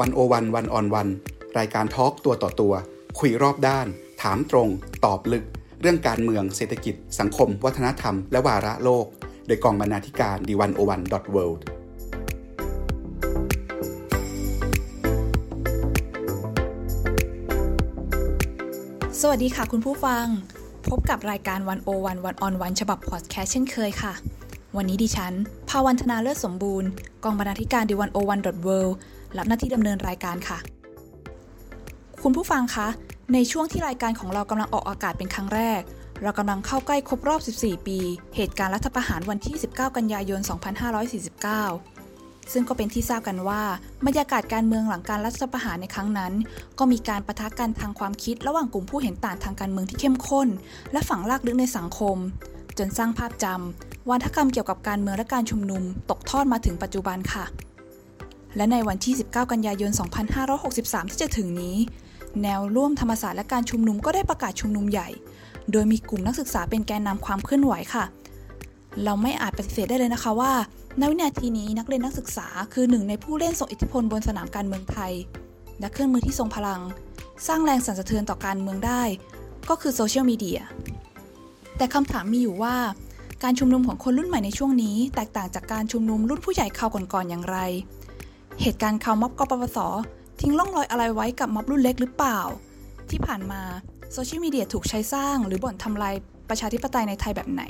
วันโอวันวันออนวันรายการทอล์กตัวต่อตัว คุยรอบด้าน ถามตรง ตอบลึก เรื่องการเมืองเศรษฐกิจ สังคม วัฒนธรรม และวาระโลก โดยกองบรรณาธิการดีวันโอวันดอทเวิลด์สวัสดีค่ะคุณผู้ฟัง พบกับรายการวันโอวันวันออนวันฉบับพอดแคสต์เช่นเคยค่ะ วันนี้ดิฉัน ภาวันธนาเลิศสมบูรณ์ กองบรรณาธิการดีวันโอวันดอทเวิลด์ รับหน้าที่ดำเนินรายการค่ะ คุณผู้ฟังคะ ในช่วงที่รายการของเรากำลังออกอากาศเป็นครั้งแรก เรากำลังเข้าใกล้ครบรอบ 14 ปี เหตุการณ์รัฐประหารวันที่ 19 กันยายน 2549 ซึ่งก็เป็นที่ทราบกันว่าบรรยากาศการเมืองหลังการรัฐประหารในครั้งนั้น ก็มีการประทะกันทางความคิดระหว่างกลุ่มผู้เห็นต่างทางการเมืองที่เข้มข้น และฝังลากลึกในสังคม จนสร้างภาพจำวาทกรรมเกี่ยวกับการเมืองและการชุมนุม ตกทอดมาถึงปัจจุบันค่ะ และในวันที่ 19 กันยายน 2563 ที่จะถึงนี้ แนวร่วมธรรมศาสตร์และการชุมนุมก็ได้ประกาศชุมนุมใหญ่ โดยมีกลุ่มนักศึกษาเป็นแกนนำความเคลื่อนไหวค่ะ เราไม่อาจปฏิเสธได้เลยนะคะว่าณวินาทีนี้นักเรียนนักศึกษาคือหนึ่งในผู้เล่นส่งอิทธิพลบนสนามการเมืองไทย และเครื่องมือที่ทรงพลัง สร้างแรงสั่นสะเทือนต่อการเมืองได้ ก็คือโซเชียลมีเดีย แต่คำถามมีอยู่ว่า การชุมนุมของคนรุ่นใหม่ในช่วงนี้ แตกต่างจากการชุมนุมรุ่นผู้ใหญ่คราวก่อนๆอย่างไร เหตุการณ์ข่าวม็อบกปปส ทิ้งร่องรอยอะไรไว้กับม็อบรุ่นเล็กหรือเปล่า ที่ผ่านมาโซเชียลมีเดียถูกใช้สร้าง หรือบ่นทำลายประชาธิปไตยในไทยแบบไหน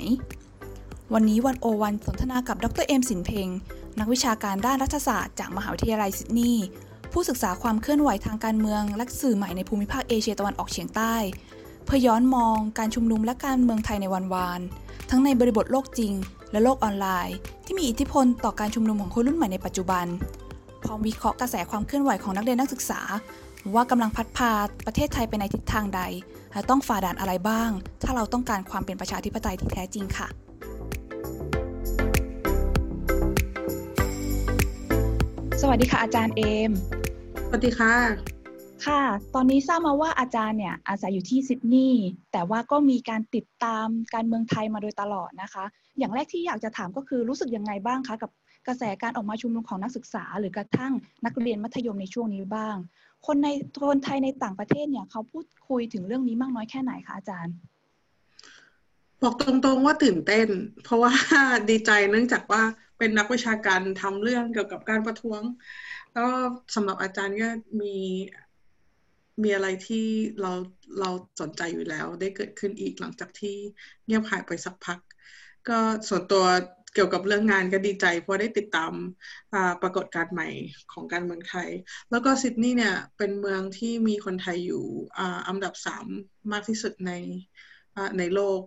วันนี้วันโอวันสนทนากับดรเอมสินเพงนักวิชาการด้านรัฐศาสตร์จากมหาวิทยาลัยซิดนีย์ผู้ศึกษาความเคลื่อนไหวทางการเมือง และสื่อใหม่ในภูมิภาคเอเชียตะวันออกเฉียงใต้ เพื่อย้อนมองการชุมนุมและการเมืองไทยในวันวานทั้งในบริบทโลกจริง และโลกออนไลน์ ที่มีอิทธิพลต่อการชุมนุมของคนรุ่นใหม่ในปัจจุบัน พร้อมวิเคราะห์กระแสความเคลื่อนไหวของนักเรียนนักศึกษา ว่ากำลังพัดพาประเทศไทยไปในทิศทางใด และต้องฝ่าด่านอะไรบ้าง ถ้าเราต้องการความเป็นประชาธิปไตยที่แท้จริงค่ะสวัสดีค่ะอาจารย์เอม สวัสดีค่ะ ค่ะ ตอนนี้ทราบมาว่าอาจารย์เนี่ยอาศัยอยู่ที่ซิดนีย์แต่ว่าก็มีการติดตามการเมืองไทยมาโดยตลอดนะคะ อย่างแรกที่อยากจะถามก็คือรู้สึกยังไงบ้างคะกับกระแสการออกมาชุมนุมของนักศึกษา หรือกระทั่งนักเรียนมัธยมในช่วงนี้บ้าง คนในคนไทยในต่างประเทศเนี่ยเขาพูดคุยถึงเรื่องนี้มากน้อยแค่ไหนคะอาจารย์ บอกตรงๆว่าตื่นเต้น เพราะว่าดีใจเนื่องจากว่าเป็นนักวิชาการทำเรื่องเกี่ยวกับการประท้วงก็สำหรับอาจารย์ก็มี มีอะไรที่เราเราสนใจอยู่แล้ว ได้เกิดขึ้นอีกหลังจากที่เงียบหายไปสักพัก ก็ส่วนตัวเกี่ยวกับเรื่องงานก็ดีใจ เพราะได้ติดตามปรากฏการณ์ใหม่ของการเมืองไทย แล้วก็ซิดนีย์เนี่ยเป็นเมืองที่มีคนไทยอยู่อันดับสามมากที่สุดในในโลก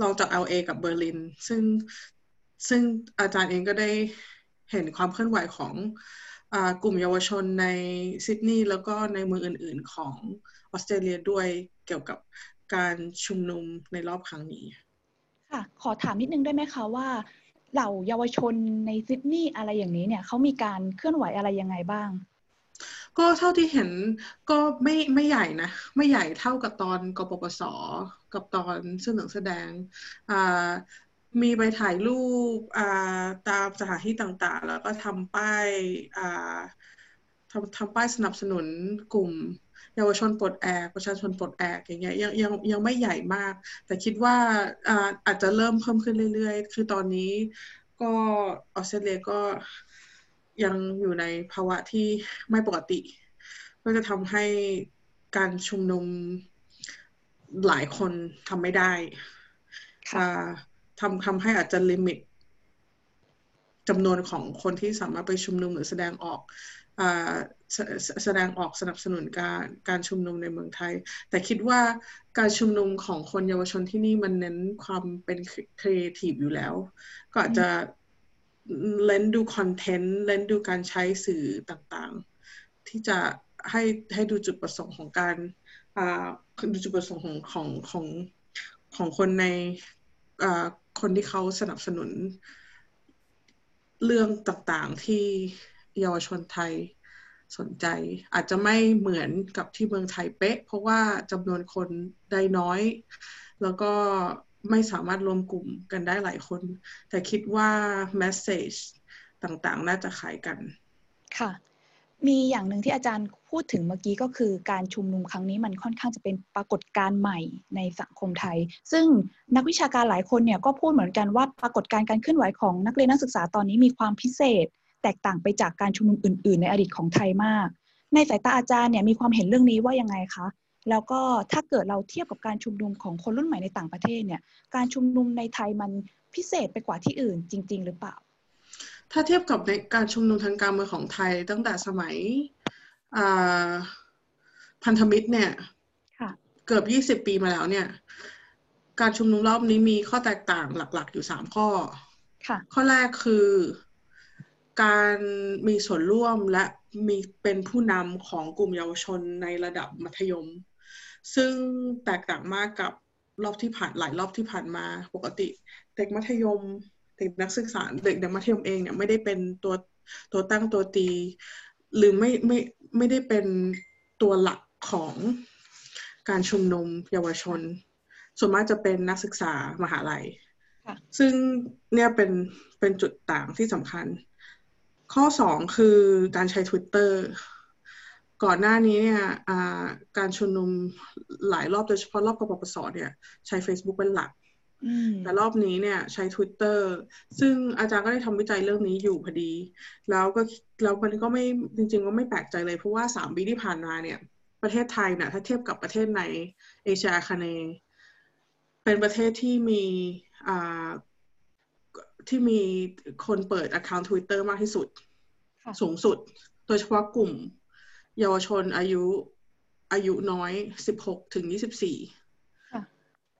รองจาก LA กับเบอร์ลิน ซึ่งซึ่งอาจารย์เองก็ได้เห็นความเคลื่อนไหวของ กลุ่มเยาวชนในซิดนีย์แล้วก็ในเมืองอื่น ๆของออสเตรเลียด้วยเกี่ยวกับการชุมนุมในรอบครั้งนี้ค่ะขอถามนิดนึงได้ไหมคะว่าเหล่าเยาวชนในซิดนีย์อะไรอย่างนี้เนี่ยเขามีการเคลื่อนไหวอะไรยังไงบ้าง ก็เท่าที่เห็นก็ไม่ไม่ใหญ่นะ ไม่ใหญ่เท่ากับตอนกปปส กับตอนเสนอแสดง มีไปถ่ายรูปตามสถานที่ต่างๆ แล้วก็ทำป้ายทำทำป้ายสนับสนุนกลุ่ม เยาวชนปลดแอกประชาชนปลดแอกอย่างเงี้ยยังยังยังไม่ใหญ่มาก แต่คิดว่าอาอาจจะเริ่มเพิ่มขึ้นเรื่อยๆ คือตอนนี้ก็ออสเตรเลียก็ยังอยู่ในภาวะที่ไม่ปกติ ก็จะทำให้การชุมนุมหลายคนทำไม่ได้ ทำทำให้อาจจะลิมิตจำนวนของคนที่สามารถไปชุมนุมหรือแสดงออกอแสดงออกสนับสนุนการการชุมนุมในเมืองไทย แต่คิดว่าการชุมนุมของคนเยาวชนที่นี่มันเน้นความเป็นครีเอทีฟอยู่แล้ว ก็อาจจะเล่นดูคอนเทนต์เล่นดูการใช้สื่อต่างๆ ที่จะให้ให้ดูจุดประสงค์ของการดูจุดประสงค์ของของของของคนใน คนที่เขาสนับสนุนเรื่องต่างๆที่เยาวชนไทยสนใจ อาจจะไม่เหมือนกับที่เมืองไทยเป๊ะ เพราะว่าจำนวนคนได้น้อย แล้วก็ไม่สามารถรวมกลุ่มกันได้หลายคน แต่คิดว่าแมสเซจต่างๆ น่าจะขายกัน ค่ะ มีอย่างหนึ่งที่อาจารย์พูดถึงเมื่อกี้ก็คือการชุมนุมครั้งนี้มันค่อนข้างจะเป็นปรากฏการณ์ใหม่ในสังคมไทย ซึ่งนักวิชาการหลายคนเนี่ยก็พูดเหมือนกันว่าปรากฏการณ์การเคลื่อนไหวของนักเรียนนักศึกษาตอนนี้มีความพิเศษ แตกต่างไปจากการชุมนุมอื่น ๆ ในอดีตของไทยมาก ในสายตาอาจารย์เนี่ยมีความเห็นเรื่องนี้ว่ายังไงคะแล้วก็ถ้าเกิดเราเทียบกับการชุมนุมของคนรุ่นใหม่ในต่างประเทศเนี่ยการชุมนุมในไทยมันพิเศษไปกว่าที่อื่นจริง ๆ หรือเปล่า ถ้าเทียบกับในการชุมนุมทางการเมืองของไทย ตั้งแต่สมัยพันธมิตรเนี่ยเกือบยี่สิบปีมาแล้วเนี่ย การชุมนุมรอบนี้มีข้อแตกต่างหลัก ๆ อยู่สามข้อข้อแรกคือการมีส่วนร่วมและมีเป็นผู้นำของกลุ่มเยาวชนในระดับมัธยม ซึ่งแตกต่างมากกับรอบที่ผ่านหลายรอบที่ผ่านมา ปกติ เด็กมัธยมเด็กนักศึกษาเด็กเด็กมัธยมเองเนี่ยไม่ได้เป็นตัวตัวตั้งตัวตี หรือไม่ไม่ไม่ได้เป็นตัวหลักของการชุมนุมเยาวชน ส่วนมากจะเป็นนักศึกษามหาลัยซึ่งเนี่ยเป็นเป็นจุดต่างที่สำคัญ ข้อสองคือการใช้ Twitter ก่อนหน้านี้เนี่ยการชุมนุมหลายรอบโดยเฉพาะรอบกปปสเนี่ย ใช้ Facebook เป็นหลัก แต่รอบนี้เนี่ยใช้ Twitter ซึ่งอาจารย์ก็ได้ทำวิจัยเรื่องนี้อยู่พอดี แล้วก็แล้วมันก็ไม่จริง ๆ ก็ไม่แปลกใจเลย เพราะว่าสามปีที่ผ่านมาเนี่ย ประเทศไทยเนี่ยถ้าเทียบกับประเทศในเอเชียคาเนเป็นประเทศที่มีอ่าที่มีคนเปิด account Twitter มากที่สุด สูงสุด โดยเฉพาะกลุ่ม เยาวชนอายุอายุน้อยสิบหกถึงยี่สิบสี่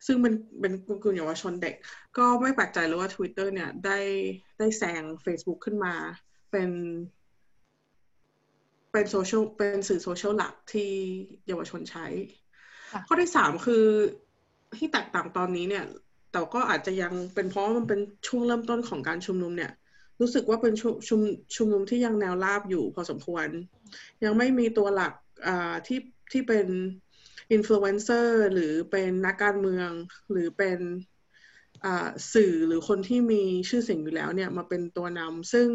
ซึ่งเป็นเป็นกลุ่มเยาวชนเด็ก ก็ไม่แปลกใจเลยว่า Twitter เนี่ยได้ได้แซง Facebook ขึ้นมา เป็น เป็นโซเชียลเป็นสื่อโซเชียลหลักที่เยาวชนใช้ ข้อที่สามคือที่แตกต่างตอนนี้เนี่ย แต่ก็อาจจะยังเป็นเพราะมันเป็นช่วงเริ่มต้นของการชุมนุมเนี่ยรู้สึกว่าเป็นชุมชุมชุมนุมที่ยังแนวราบอยู่พอสมควร ยังไม่มีตัวหลักอ่าที่ที่เป็น อินฟลูเอนเซอร์หรือเป็นนักการเมือง หรือเป็นสื่อหรือคนที่มีชื่อเสียงอยู่แล้วเนี่ยมาเป็นตัวนำซึ่ง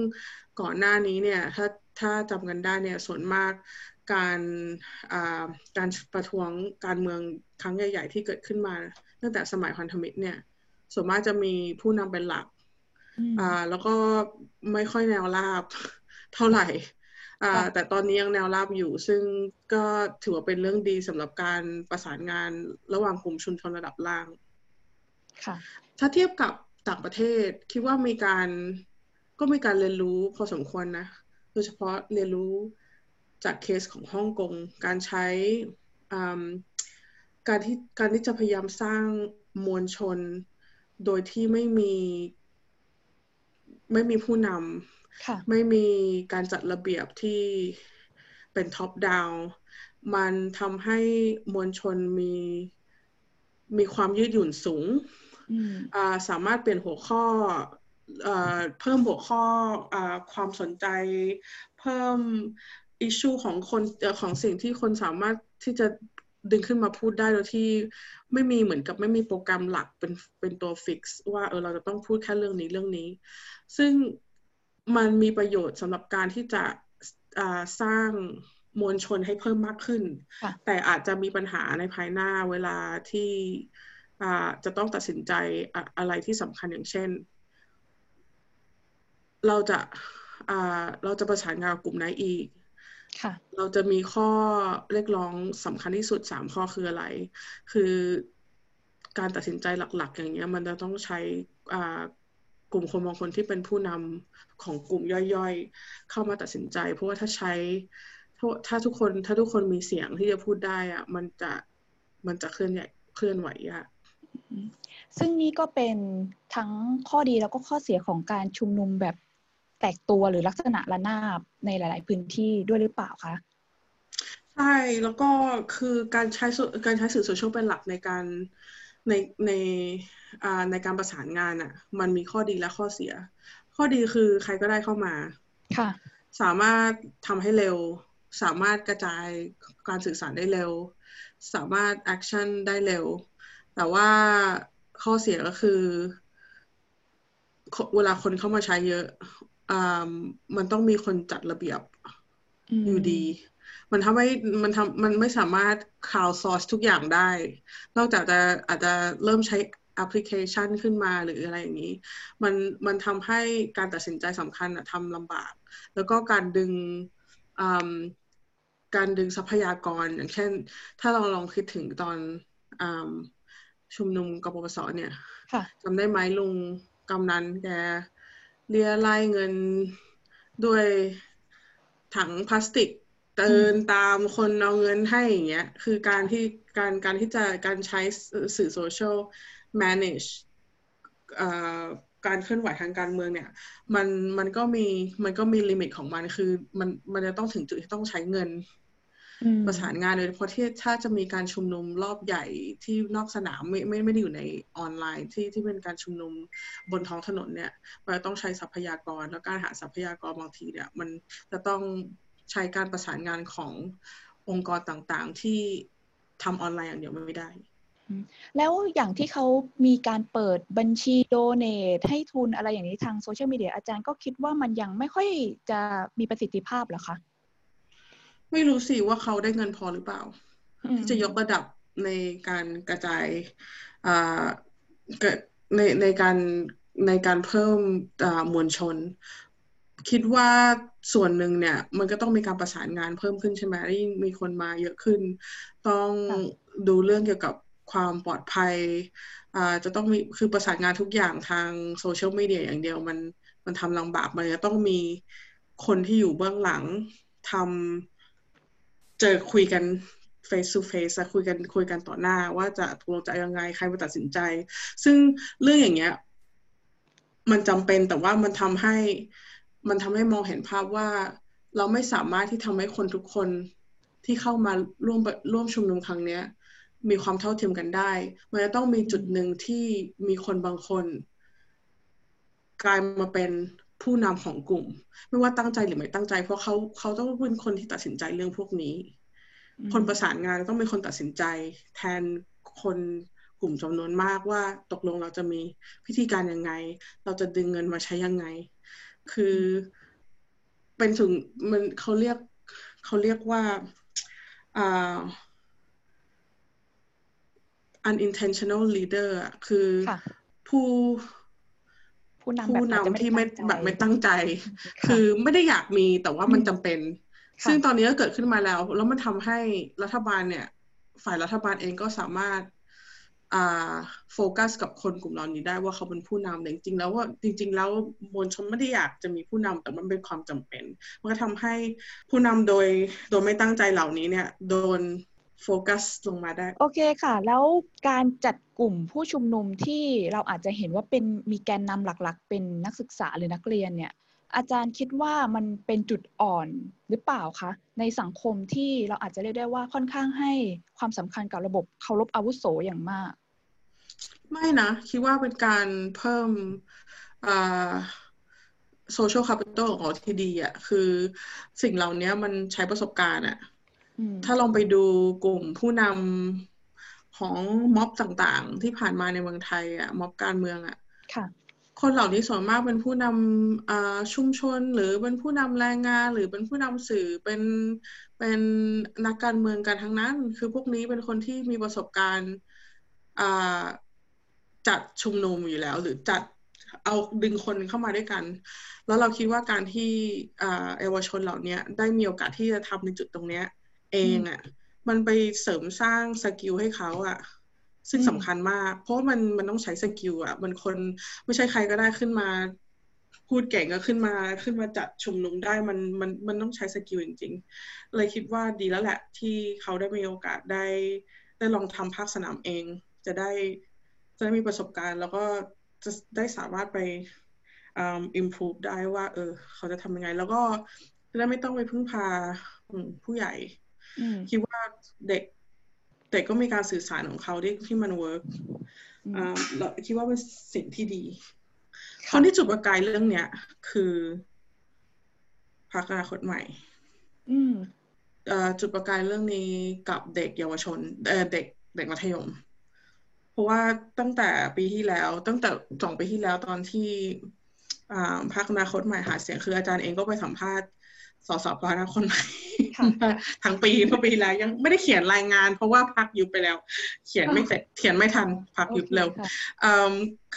ก่อนหน้านี้เนี่ยถ้าถ้าจำกันได้เนี่ยส่วนมากการการประท้วงการเมืองครั้งใหญ่ ๆ ที่เกิดขึ้นมา ตั้งแต่สมัยพันธมิตรเนี่ยส่วนมากจะมีผู้นำเป็นหลักอ่าแล้วก็ไม่ค่อยแนวราบเท่าไหร่ แต่ตอนนี้ยังแนวราบอยู่ ซึ่งก็ถือว่าเป็นเรื่องดีสำหรับการประสานงานระหว่างกลุ่มชุมชนระดับล่างถ้าเทียบกับต่างประเทศคิดว่ามีการก็มีการเรียนรู้พอสมควรนะ โดยเฉพาะเรียนรู้จากเคสของฮ่องกง การใช้การที่การที่จะพยายามสร้างมวลชน โดยที่ไม่มีไม่มีผู้นำ ไม่มีการจัดระเบียบที่เป็นท็อปดาวมันทำให้มวลชนมีมีความยืดหยุ่นสูง สามารถเปลี่ยนหัวข้อเพิ่มหัวข้ออความสนใจ เพิ่มอิชชูของคนของสิ่งที่คนสามารถที่จะดึงขึ้นมาพูดได้โดยที่ไม่มีเหมือนกับไม่มีโปรแกรมหลักเป็นเป็นตัวฟิกซ์ว่าเออเราจะต้องพูดแค่เรื่องนี้เรื่องนี้ ซึ่ง มันมีประโยชน์สำหรับการที่จะสร้างมวลชนให้เพิ่มมากขึ้น แต่อาจจะมีปัญหาในภายหน้าเวลาที่จะต้องตัดสินใจอะไรที่สำคัญอย่างเช่น เราจะเราจะประสานงานกลุ่มไหนอีกเราจะมีข้อเรียกร้องสำคัญที่สุดสามข้อคืออะไร คือการตัดสินใจหลัก ๆ อย่างเงี้ย มันจะต้องใช้ก ลุ่มคนบางคนที่เป็นผู้นำของกลุ่มย่อยๆ เข้ามาตัดสินใจ เพราะว่าถ้าใช้ถ้าทุกคนถ้าทุกคนมีเสียงที่จะพูดได้อะมันจะมันจะเคลื่อนใหญ่เคลื่อนไหวยากซึ่งนี่ก็เป็นทั้งข้อดีแล้วก็ข้อเสียของการชุมนุมแบบแตกตัวหรือลักษณะระนาบในหลาย ๆ พื้นที่ด้วยหรือเปล่าคะใช่แล้วก็คือการใช้การใช้สื่อโซเชียลเป็นหลักในการ ในในในการประสานงานอะ่ะ มันมีข้อดีและข้อเสีย ข้อดีคือใครก็ได้เข้ามาค่ะสามารถทำให้เร็ว สามารถกระจายการสื่อสารได้เร็ว สามารถแอคชั่นได้เร็ว แต่ว่าข้อเสียก็คือ เวลาคนเข้ามาใช้เยอะ มันต้องมีคนจัดระเบียบอยู่ดี มันทำให้มันทำมันไม่สามารถ crowd source ทุกอย่างได้ นอกจากจะอาจจะเริ่มใช้แอปพลิเคชันขึ้นมาหรืออะไรอย่างนี้ มันมันทำให้การตัดสินใจสำคัญทำลำบาก แล้วก็การดึงการดึงทรัพยากร อย่างเช่น ถ้าเราลองคิดถึงตอนอชุมนุมกปปสเนี่ยจำได้ไหมลุงกำนันแกเรียไล่เงินด้วยถังพลาสติก เดินตามคนเอาเงินให้อย่างเงี้ย คือการที่การการที่จะการใช้สื่อโซเชียล manage การเคลื่อนไหวทางการเมืองเนี่ย มันมันก็มีมันก็มีลิมิตของมันคือมันมันจะต้องถึงจุดที่ต้องใช้เงินประสานงานโดยเฉพาะที่ถ้าจะมีการชุมนุมรอบใหญ่ที่นอกสนามไม่ไม่ไม่ได้อยู่ในออนไลน์ที่ที่เป็นการชุมนุมบนท้องถนนเนี่ยมันต้องใช้ทรัพยากรแล้วการหาทรัพยากรบางทีเนี่ย มันจะต้อง ใช้การประสานงานขององค์กรต่างๆ ที่ทำออนไลน์อย่างเดียวไม่ได้ แล้วอย่างที่เขามีการเปิดบัญชีโดเนทให้ทุนอะไรอย่างนี้ทางโซเชียลมีเดียอาจารย์ก็คิดว่ามันยังไม่ค่อยจะมีประสิทธิภาพหรอคะ ไม่รู้สิว่าเขาได้เงินพอหรือเปล่า ที่จะยกระดับในการกระจายในในการในการเพิ่มมวลชน คิดว่าส่วนหนึ่งเนี่ย มันก็ต้องมีการประสานงานเพิ่มขึ้นใช่ไหมยิ่งมีคนมาเยอะขึ้น ต้องดูเรื่องเกี่ยวกับความปลอดภัยจะต้องมีคือประสานงานทุกอย่างทางโซเชียลมีเดียอย่างเดียวมันมันทำลำบากมันจะต้องมีคนที่อยู่เบื้องหลังทำเจอคุยกัน face to face คุยกันคุยกันต่อหน้า ว่าจะตกลงจะยังไงใครมาตัดสินใจ ซึ่งเรื่องอย่างเงี้ย มันจำเป็นแต่ว่ามันทำให้ มันทำให้มองเห็นภาพว่าเราไม่สามารถที่ทำให้คนทุกคนที่เข้ามาร่วมร่วมชุมนุมครั้งเนี้ย มีความเท่าเทียมกันได้ มันจะต้องมีจุดหนึ่งที่มีคนบางคน กลายมาเป็นผู้นำของกลุ่ม ไม่ว่าตั้งใจหรือไม่ตั้งใจ เพราะเขาเขาต้องเป็นคนที่ตัดสินใจเรื่องพวกนี้ คนประสานงานต้องเป็นคนตัดสินใจ แทนคนกลุ่มจำนวนมากว่าตกลงเราจะมีพิธีการยังไง เราจะดึงเงินมาใช้ยังไง คือเป็นถึงมันเขาเรียกเขาเรียกว่าอ่า unintentional leader คือผู้ผู้นำผู้นำที่ไม่แบบไม่ตั้งใจ คือไม่ได้อยากมีแต่ว่ามันจำเป็น ซึ่งตอนนี้ก็เกิดขึ้นมาแล้ว แล้วมันทำให้รัฐบาลเนี่ย ฝ่ายรัฐบาลเองก็สามารถ โฟกัสกับคนกลุ่มเหล่านี้ได้ว่าเขาเป็นผู้นำแต่จริงๆแล้วว่าจริง ๆ แล้วมวลชนไม่ได้อยากจะมีผู้นำแต่มันเป็นความจำเป็น มันก็ทำให้ผู้นำโดยโดยไม่ตั้งใจเหล่านี้เนี่ยโดนโฟกัสลงมาได้ โอเคค่ะ แล้วการจัดกลุ่มผู้ชุมนุมที่เราอาจจะเห็นว่าเป็นมีแกนนำหลักๆ เป็นนักศึกษาหรือนักเรียนเนี่ย อาจารย์คิดว่ามันเป็นจุดอ่อนหรือเปล่าคะ ในสังคมที่เราอาจจะเรียกได้ว่าค่อนข้างให้ความสำคัญกับระบบเคารพอาวุโสอย่างมาก ไม่นะ คิดว่าเป็นการเพิ่มโซเชียลคาปิตอลของเราที่ดีอะคือสิ่งเหล่านี้มันใช้ประสบการณ์อะถ้าลองไปดูกลุ่มผู้นำของม็อบต่างๆ ที่ผ่านมาในเมืองไทยอะม็อบการเมืองอะ คนเหล่านี้ส่วนมากเป็นผู้นำชุมชน หรือเป็นผู้นำแรงงาน หรือเป็นผู้นำสื่อเป็นเป็นนักการเมืองกันทั้งนั้น คือพวกนี้เป็นคนที่มีประสบการณ์จัดชุมนุมอยู่แล้ว หรือจัดเอาดึงคนเข้ามาด้วยกัน แล้วเราคิดว่าการที่เยาวชนเหล่านี้ได้มีโอกาสที่จะทำในจุดตรงเนี้ยเองอะ่ะมันไปเสริมสร้าง skill ให้เขาอะ่ะ ซึ่งสำคัญมาก เพราะมันมันต้องใช้ skill อะ่ะมันคนไม่ใช่ใครก็ได้ขึ้นมา พูดเก่งก็ขึ้นมาขึ้นมาจัดชุมนุมได้มันมันมันต้องใช้ skill จริงๆ เลยคิดว่าดีแล้วแหละ ที่เขาได้มีโอกาสได้ ได้ลองทำภาคสนามเอง จะได้จะได้มีประสบการณ์ แล้วก็จะได้สามารถไปอ่า improve ได้ว่า เออ เขาจะทำยังไง แล้วก็จะได้ไม่ต้องไปพึ่งพาผู้ใหญ่ คิดว่าเด็ก เด็กก็มีการสื่อสารของเขาที่ที่มัน work เราคิดว่าเป็นสิ่งที่ดี คนที่จุดประกายเรื่องเนี้ย คือพรรคอนาคตใหม่จุดประกายเรื่องนี้กับเด็กเยาวชนเด็กเด็กมัธยม เพราะว่าตั้งแต่ปีที่แล้ว ตั้งแต่สองปีที่แล้วตอนที่พรรคอนาคตใหม่หาเสียงคืออาจารย์เองก็ไปสัมภาษณ์ สสพรรคคนใหม่ทั้งปีเมื่อปีแล้วยังไม่ได้เขียนรายงาน เพราะว่าพักยุบไปแล้ว เขียนไม่เสร็จเขียนไม่ทันพักยุบเร็ว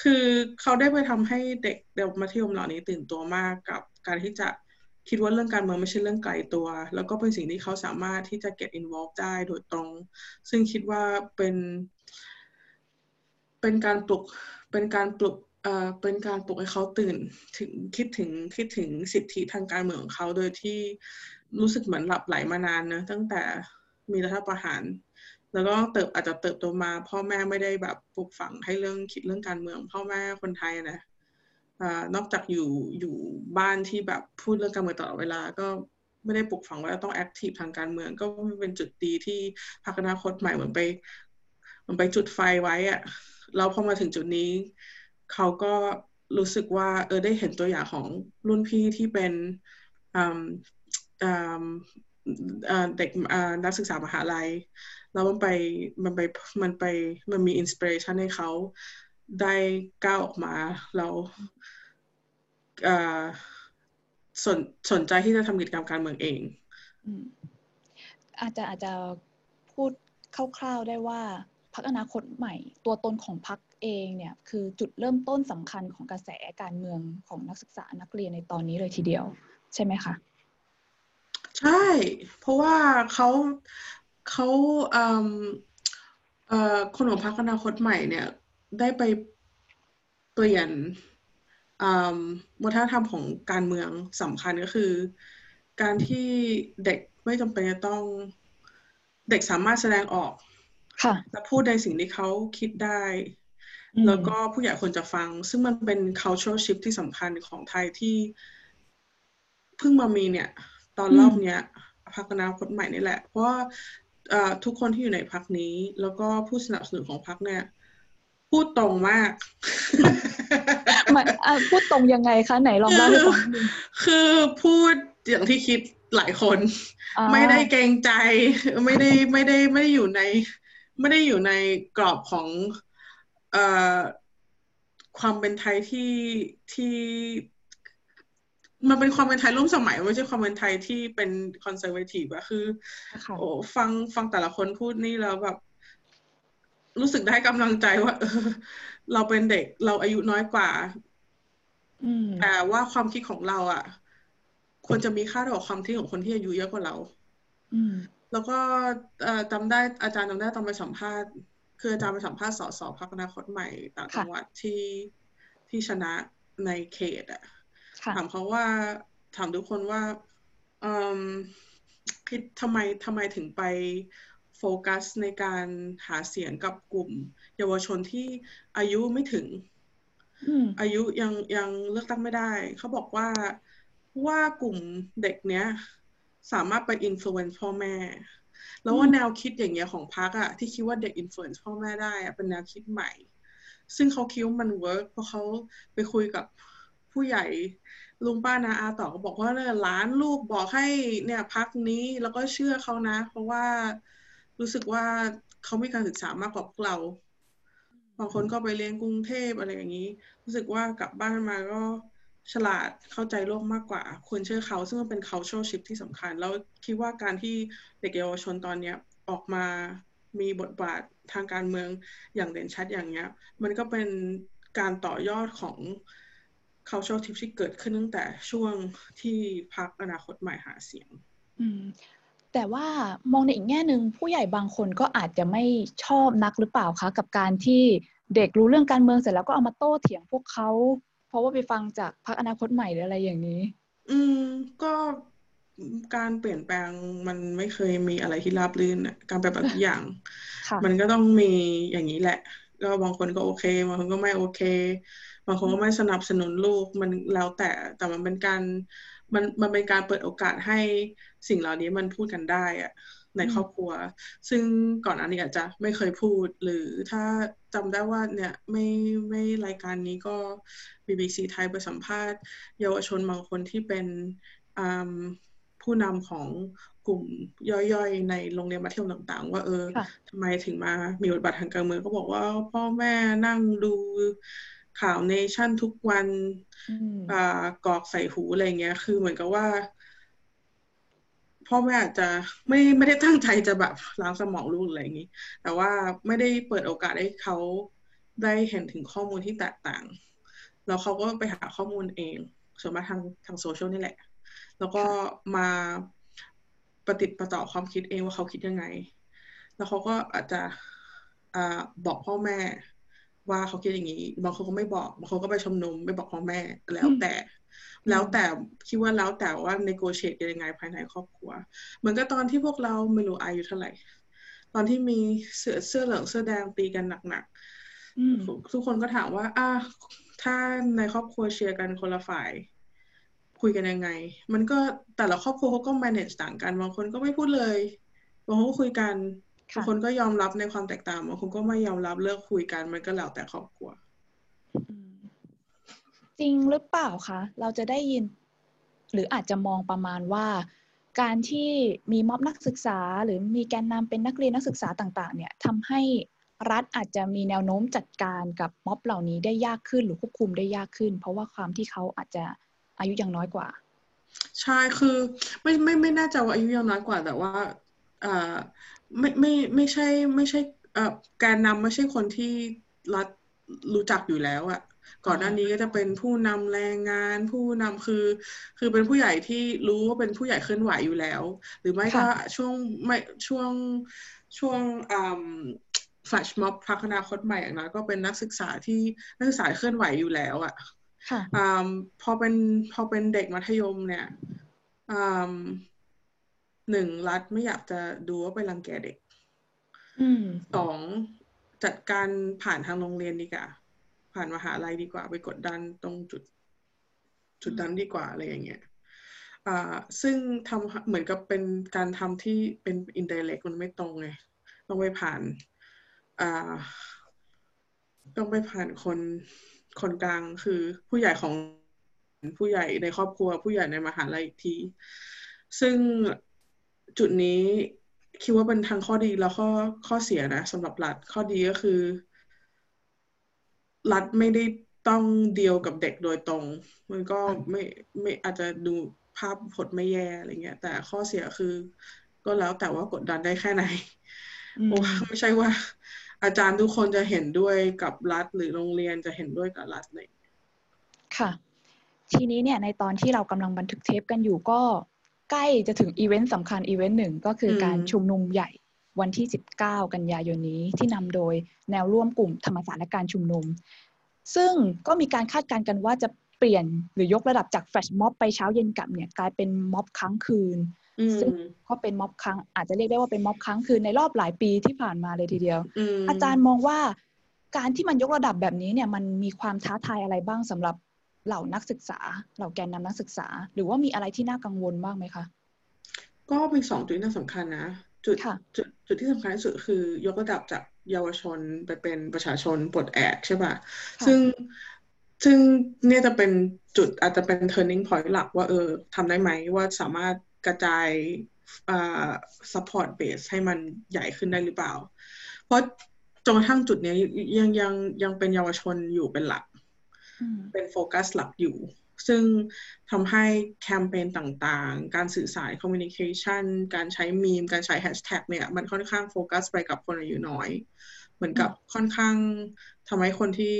คือเขาได้ไปทำให้เด็กเด็กมัธยมเหล่านี้ตื่นตัวมากกับการที่จะคิดว่าเรื่องการเมืองไม่ใช่เรื่องไกลตัว แล้วก็เป็นสิ่งที่เขาสามารถที่จะ get involved ได้โดยตรง ซึ่งคิดว่าเป็น เป็นการปลุกเป็นการปลุก เออเป็นการปลุกให้เขาตื่นถึงคิดถึงคิดถึงสิทธิทางการเมืองของเขาโดยที่รู้สึกเหมือนหลับไหลมานานนะตั้งแต่มีรัฐประหาร แล้วก็เติบอาจจะเติบโตมาพ่อแม่ไม่ได้แบบปลูกฝังให้เรื่องคิดเรื่องการเมือง พ่อแม่คนไทยนะอนอกจากอยู่อยู่บ้านที่แบบพูดเรื่องการเมืองตลอดเวลาก็ไม่ได้ปลูกฝังว่าต้องแอคทีฟทางการเมือง ก็เป็นจุดดีที่พรรคอนาคตใหม่เหมือนไปเหมือนไปจุดไฟไว้อะแล้วพอมาถึงจุดนี้ เขาก็รู้สึกว่า เออได้เห็นตัวอย่างของรุ่นพี่ที่เป็นเด็กนักศึกษามหาลัย แล้วมันไปมันไปมันไปมันมีอินสปิเรชันให้เขาได้ก้าวออกมาเราสนสนใจที่จะทำกิจกรรมการเมืองเองอาจจะอาจจะพูดคร่าวๆได้ว่าพักอนาคตใหม่ ตัวตนของพัก เองเนี่ยคือจุดเริ่มต้นสำคัญของกระแสการเมืองของนักศึกษานักเรียนในตอนนี้เลยทีเดียว ใช่ไหมคะ ใช่ เพราะว่าเขาเขาคนของพรรคอนาคตใหม่เนี่ย ได้ไปเปลี่ยนวัฒนธรรมของการเมืองสำคัญก็คือ การที่เด็กไม่จำเป็นจะต้องเด็กสามารถแสดงออกและพูดในสิ่งที่เขาคิดได้ แล้วก็ผู้ใหญ่ควรจะฟัง ซึ่งมันเป็น cultural shift ที่สำคัญของไทยที่เพิ่งมามีเนี่ย ตอนรอบเนี้ยพักอนาคตใหม่นี่แหละ เพราะว่าทุกคนที่อยู่ในพักนี้ แล้วก็ผู้สนับสนุนของพักเนี่ย พูดตรงมากพูดตรงยังไงคะ ไหนลองเล่าให้ฟังคือพูดอย่างที่คิดหลายคน ไม่ได้เกรงใจ ไม่ได้ไม่ได้ไม่ได้อยู่ใน ไม่ได้อยู่ในกรอบของอ ความเป็นไทยที่ที่มันเป็นความเป็นไทยร่วมสมัยไม่ใช่ความเป็นไทยที่เป็นคอนเซอร์เวทีฟอะคือโอ้ฟังฟังแต่ละคนพูดนี่แล้วแบบ รู้สึกได้กำลังใจว่า เออ เราเป็นเด็กเราอายุน้อยกว่าแต่ว่าความคิดของเราอะควรจะมีค่าเท่ากับความคิดของคนที่อายุเยอะกว่าเราแล้วก็จำได้อาจารย์จำได้ตอนไปสัมภาษณ์ คืออาจารย์ไปสัมภาษณ์สส.พรรคอนาคตใหม่ต่างจังหวัดที่ที่ชนะในเขตอะถามเขาว่าถามทุกคนว่าคิดทำไมทำไมถึงไปโฟกัสในการหาเสียงกับกลุ่ม เยาวชนที่อายุไม่ถึงอายุยังยังเลือกตั้งไม่ได้ เขาบอกว่าว่ากลุ่มเด็กเนี้ย สามารถไป influence พ่อแม่ แล้วว่าแนวคิดอย่างเงี้ยของพรรคอะที่คิดว่าเด็ก influence พ่อแม่ได้อะเป็นแนวคิดใหม่ ซึ่งเขาคิดว่ามัน work เพราะเขาไปคุยกับผู้ใหญ่ลุงป้านาอาต่อก็บอกว่าเนี่ยหลานลูกบอกให้เนี่ยพรรคนี้แล้วก็เชื่อเขานะ เพราะว่ารู้สึกว่าเขามีการศึกษามากกว่าพวกเราบางคนก็ไปเรียนกรุงเทพอะไรอย่างนี้ รู้สึกว่ากลับบ้านมาก็ ฉลาดเข้าใจโลกมากกว่าควรเชื่อเขา ซึ่งมันเป็น cultural shift ที่สำคัญ แล้วคิดว่าการที่เด็กเยาวชนตอนนี้ออกมามีบทบาททางการเมืองอย่างเด่นชัดอย่างเงี้ย มันก็เป็นการต่อยอดของ cultural shift ที่เกิดขึ้นตั้งแต่ช่วงที่พักอนาคตใหม่หาเสียงแต่ว่ามองในอีกแง่หนึ่งผู้ใหญ่บางคนก็อาจจะไม่ชอบนักหรือเปล่าคะ กับการที่เด็กรู้เรื่องการเมืองเสร็จแล้วก็เอามาโต้เถียงพวกเขา เพราะว่าไปฟังจากพรรคอนาคตใหม่หรืออะไรอย่างนี้ อืมก็การเปลี่ยนแปลงมันไม่เคยมีอะไรที่ราบรื่นอะการแปลงทุกอย่าง มันก็ต้องมีอย่างนี้แหละ ก็บางคนก็โอเคบางคนก็ไม่โอเค บางคนก็ไม่สนับสนุนลูกมันแล้วแต่แต่มันเป็นการมันมันเป็นการเปิดโอกาสให้สิ่งเหล่านี้มันพูดกันได้อะ ในครอบครัว ซึ่งก่อนอันนี้อาจจะไม่เคยพูด หรือถ้าจำได้ว่าเนี่ยไม่ไม่รายการนี้ก็ BBC ไทยไปสัมภาษณ์ เยาวชนบางคนที่เป็นผู้นำของกลุ่มย่อยๆ ในโรงเรียนมัธยมต่างๆ ว่าเออทำไมถึงมามีบทบาททางการเมืองก็บอกว่าพ่อแม่นั่งดูข่าวเนชั่นทุกวันกอกใส่หูอะไรเงี้ย คือเหมือนกับว่า พ่อแม่อาจจะไม่ไม่ได้ตั้งใจจะแบบล้างสมองลูกอะไรอย่างนี้ แต่ว่าไม่ได้เปิดโอกาสให้เขาได้เห็นถึงข้อมูลที่แตกต่าง แล้วเขาก็ไปหาข้อมูลเองส่วนมากทางทางโซเชียลนี่แหละ แล้วก็มาประติประต่อความคิดเองว่าเขาคิดยังไง แล้วเขาก็อาจจะอ่าบอกพ่อแม่ ว่าเขาคิดอย่างนี้ บางคนก็ไม่บอกบางคนก็ไปชมนุมไม่บอกพ่อแม่แล้วแต่ แล้วแต่คิดว่าแล้วแต่ว่า negotiate กันยังไงภายในครอบครัว เหมือนกับตอนที่พวกเราไม่รู้อายุเท่าไหร่ ตอนที่มีเสื้อเสื้อเหลืองเสื้อแดงตีกันหนักๆทุกคนก็ถามว่า อ่าถ้าในครอบครัวเชียร์กันคนละฝ่ายคุยกันยังไง มันก็แต่ละครอบครัวเขาก็ manage ต่างกัน บางคนก็ไม่พูดเลย บางคนก็คุยกัน บางคนก็ยอมรับในความแตกต่างบางคนก็ไม่ยอมรับเลิกคุยกันมันก็แล้วแต่ครอบครัว จริงหรือเปล่าคะเราจะได้ยิน หรืออาจจะมองประมาณว่า การที่มีม็อบนักศึกษา หรือมีแกนนำเป็นนักเรียนนักศึกษาต่าง ๆ เนี่ยทำให้รัฐอาจจะมีแนวโน้มจัดการกับม็อบเหล่านี้ได้ยากขึ้นหรือควบคุมได้ยากขึ้น เพราะว่าความที่เขาอาจจะอายุยังน้อยกว่า ใช่คือไม่ไม่ไม่น่าจะว่าอายุยังน้อยกว่าแต่ว่าอ่า ไม่ไม่ไม่ใช่ไม่ใช่เอ่อการนำไม่ใช่คนที่รัฐรู้จักอยู่แล้วอะก่อนหน้านี้ก็จะเป็นผู้นำแรงงาน ผู้นำคือ คือเป็นผู้ใหญ่ที่รู้ว่าเป็นผู้ใหญ่เคลื่อนไหวอยู่แล้ว หรือไม่ก็ช่วงไม่ช่วงช่วงอ่าแฟลชม็อบพักอนาคตใหม่อย่างน้อยก็เป็นนักศึกษาที่นักศึกษาเคลื่อนไหวอยู่แล้วอะอ่าพอเป็นพอเป็นเด็กมัธยมเนี่ยอ่า หนึ่งรัฐไม่อยากจะดูว่าไปรังแกเด็กสองจัดการผ่านทางโรงเรียนดีกว่า ผ่านมหาลัยดีกว่า ไปกดดันตรงจุด จุดนั้นดีกว่าอะไรอย่างเงี้ยอ่าซึ่งทำเหมือนกับเป็นการทำที่เป็นอินเดเล็กมันไม่ตรงไงต้องไปผ่านอ่าต้องไปผ่านคนคนกลางคือผู้ใหญ่ของผู้ใหญ่ในครอบครัว ผู้ใหญ่ในมหาลัยอีกที ซึ่ง จุดนี้คิดว่าเป็นทางข้อดีแล้วข้อข้อเสียนะสำหรับรัฐข้อดีก็คือ รัฐไม่ได้ต้องเดียวกับเด็กโดยตรง มันก็ไม่ไม่อาจจะดูภาพผลไม่แย่อะไรเงี้ย แต่ข้อเสียคือ ก็แล้วแต่ว่ากดดันได้แค่ไหนเพราะว่าไม่ใช่ว่า อาจารย์ทุกคนจะเห็นด้วยกับรัฐ หรือโรงเรียนจะเห็นด้วยกับรัฐเลยค่ะ ทีนี้เนี่ยในตอนที่เรากำลังบันทึกเทปกันอยู่ก็ ใกล้จะถึงอีเวนต์สำคัญอีเวนต์หนึ่งก็คือการชุมนุมใหญ่วันที่ 19 กันยายนนี้ที่นำโดยแนวร่วมกลุ่มธรรมศาสตร์และการชุมนุม ซึ่งก็มีการคาดการณ์กันว่าจะเปลี่ยนหรือยกระดับจากแฟลชม็อบไปเช้าเย็นกลับเนี่ยกลายเป็นม็อบค้างคืน ซึ่งก็เป็นม็อบค้างอาจจะเรียกได้ว่าเป็นม็อบค้างคืนในรอบหลายปีที่ผ่านมาเลยทีเดียว อาจารย์มองว่าการที่มันยกระดับแบบนี้เนี่ยมันมีความท้าทายอะไรบ้างสำหรับ เหล่านักศึกษา เหล่าแกนนำนักศึกษา หรือว่ามีอะไรที่น่ากังวลบ้างไหมคะก็มีสองจุดที่น่าสำคัญนะจุดจุดจุดที่สำคัญที่สุดคือยกระดับจากเยาวชนไปเป็นประชาชนปลดแอกใช่ป่ะซึ่งซึ่งเนี่ยจะเป็นจุดอาจจะเป็น turning point หลักว่าเออทำได้ไหมว่าสามารถกระจายอ่า support base ให้มันใหญ่ขึ้นได้หรือเปล่า เพราะจนกระทั่งจุดนี้ยังยังยังเป็นเยาวชนอยู่เป็นหลัก เป็นโฟกัสหลักอยู่ ซึ่งทำให้แคมเปญต่างๆ การสื่อสาร communication การใช้มีม การใช้แฮชแท็กเนี่ย มันค่อนข้างโฟกัสไปกับคนอายุน้อย เหมือนกับค่อนข้างทำให้คนที่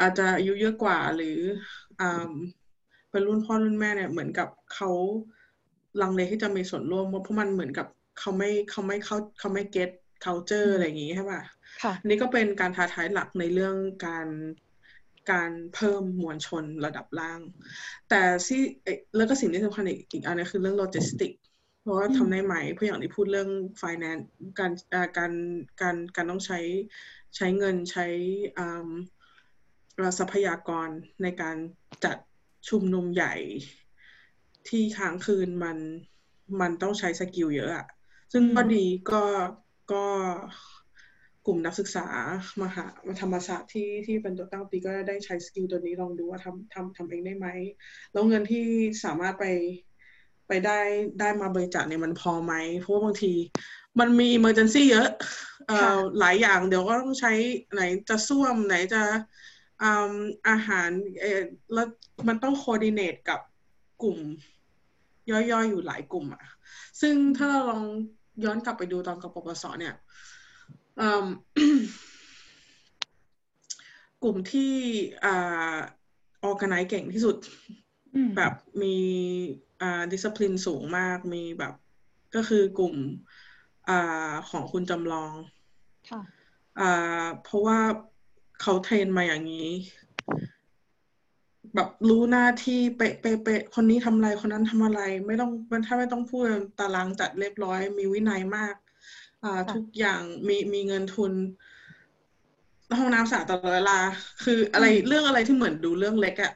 อาจจะอายุเยอะกว่าหรืออเป็นรุ่นพ่อรุ่นแม่เนี่ย เหมือนกับเขาลังเลที่จะมีส่วนร่วมเพราะมันเหมือนกับเขาไม่เขาไม่เขาเขาไม่เก็ต culture อะไรอย่างงี้ใช่ป่ะ นี่ก็เป็นการท้าทายหลักในเรื่องการ การเพิ่มมวลชนระดับล่าง แต่ที่แล้วก็สิ่งที่สำคัญอีกอีกอันนึงคือเรื่องโลจิสติกเพราะว่าทำได้ไหมเพื่ออย่างที่พูดเรื่อง finance การการการการต้องใช้ใช้เงินใช้ทรัพยากรในการจัดชุมนุมใหญ่ที่ค้างคืนมันมันต้องใช้ skill เยอะอะ ซึ่งก็ดีก็ก็ กลุ่มนักศึกษามหาธรรมศาสตร์ที่ที่เป็นตัวตั้งตัวตีก็ได้ใช้ skill ตัวนี้ลองดูว่าทำทำทำเองได้ไหม แล้วเงินที่สามารถไปไปได้ได้มาบริจาคเนี่ยมันพอไหม เพราะว่าบางทีมันมี emergency เยอะเอ่อหลายอย่างเดี๋ยวก็ต้องใช้ไหนจะซ่วมไหนจะอาหารเออแล้วมันต้องโคดิเนตกับกลุ่ม ย่อยๆอยู่หลายกลุ่มอะซึ่งถ้าเราลองย้อนกลับไปดูตอนกปปสเนี่ย กลุ่มที่อ่าออกไนเก่งที่สุด แบบมีอ่าดิสซิปลินสูงมากมีแบบก็คือกลุ่มอ่าของคุณจำลองค่ะอ่าเพราะว่าเขาเทรนมาอย่างนี้ แบบรู้หน้าที่เป๊ะเป๊ะเป๊ะคนนี้ทำอะไรคนนั้นทำอะไร ไม่ต้องถ้าไม่ต้องพูดตารางจัดเรียบร้อย มีวินัยมาก อ่าทุกอย่างมีมีเงินทุน ห้องน้ำสะอาดตลอดเวลา คืออะไรเรื่องอะไรที่เหมือนดูเรื่องเล็กอะ่ะ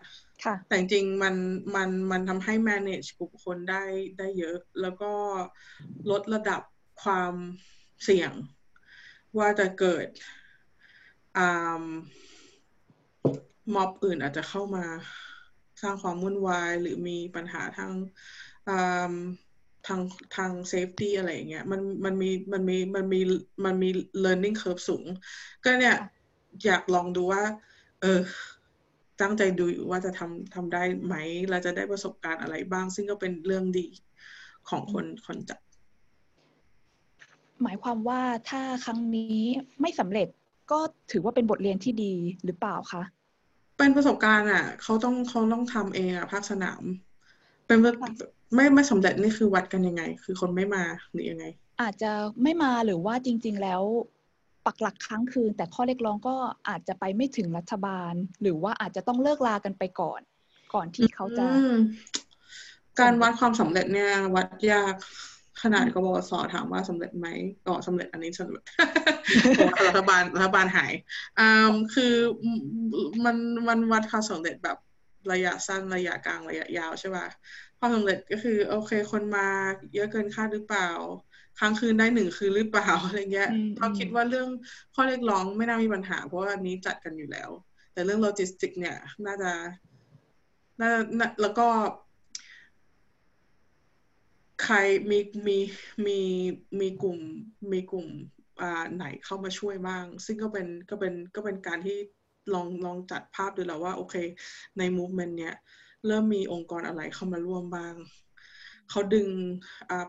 แต่จริงมันมันมันทำให้ manage กลุ่มคนได้ได้เยอะ แล้วก็ลดระดับความเสี่ยง ว่าจะเกิดม็อบอื่นอาจจะเข้ามาสร้างความวุ่นวาย หรือมีปัญหาทาง ทางทาง safety อะไรอย่างเงี้ยมันมันมีมันมีมันมีมันมี learning curve สูง ก็เนี่ยอยากลองดูว่า เออตั้งใจดูว่าจะทำทำได้ไหมเราจะได้ประสบการณ์อะไรบ้าง ซึ่งก็เป็นเรื่องดีของคนคนจัด หมายความว่าถ้าครั้งนี้ไม่สำเร็จก็ถือว่าเป็นบทเรียนที่ดีหรือเปล่าคะเป็นประสบการณ์อะ เขาต้องเขาต้องทำเองอะภาคสนาม เป็น ไม่ไม่สำเร็จนี่คือวัดกันยังไง คือคนไม่มาหรือยังไง อาจจะไม่มาหรือว่าจริง ๆ แล้วปักหลักครั้งคืน แต่ข้อเรียกร้องก็อาจจะไปไม่ถึงรัฐบาล หรือว่าอาจจะต้องเลิกลากันไปก่อน ก่อนที่เขาจะ การวัดความสำเร็จเนี่ย วัดยากขนาดกบสถามว่าสำเร็จไหมก็สำเร็จอันนี้สำเร็จรัฐบาลรัฐบาลหายอ่าคือมันมันวัดความสำเร็จแบบระยะสั้นระยะกลางระยะยาวใช่ป่ะ ความสำเร็จก็คือ โอเค คนมาเยอะเกินคาดหรือเปล่าค้างคืนได้หนึ่งคืนหรือเปล่าอะไรเงี้ยเขาคิดว่าเรื่องข้อเรียกร้องไม่น่ามีปัญหา เพราะว่าอันนี้จัดกันอยู่แล้ว แต่เรื่องโลจิสติก เนี่ย น่าจะน่าแล้วก็ ใครมีมีมีมีกลุ่มมีกลุ่มอ่าไหนเข้ามาช่วยบ้าง ซึ่งก็เป็นก็เป็นก็เป็นการที่ลองลองจัดภาพดูแล้วว่า โอเค ใน movement เนี้ย เริ่มมีองค์กรอะไรเข้ามาร่วมบ้าง เขาดึง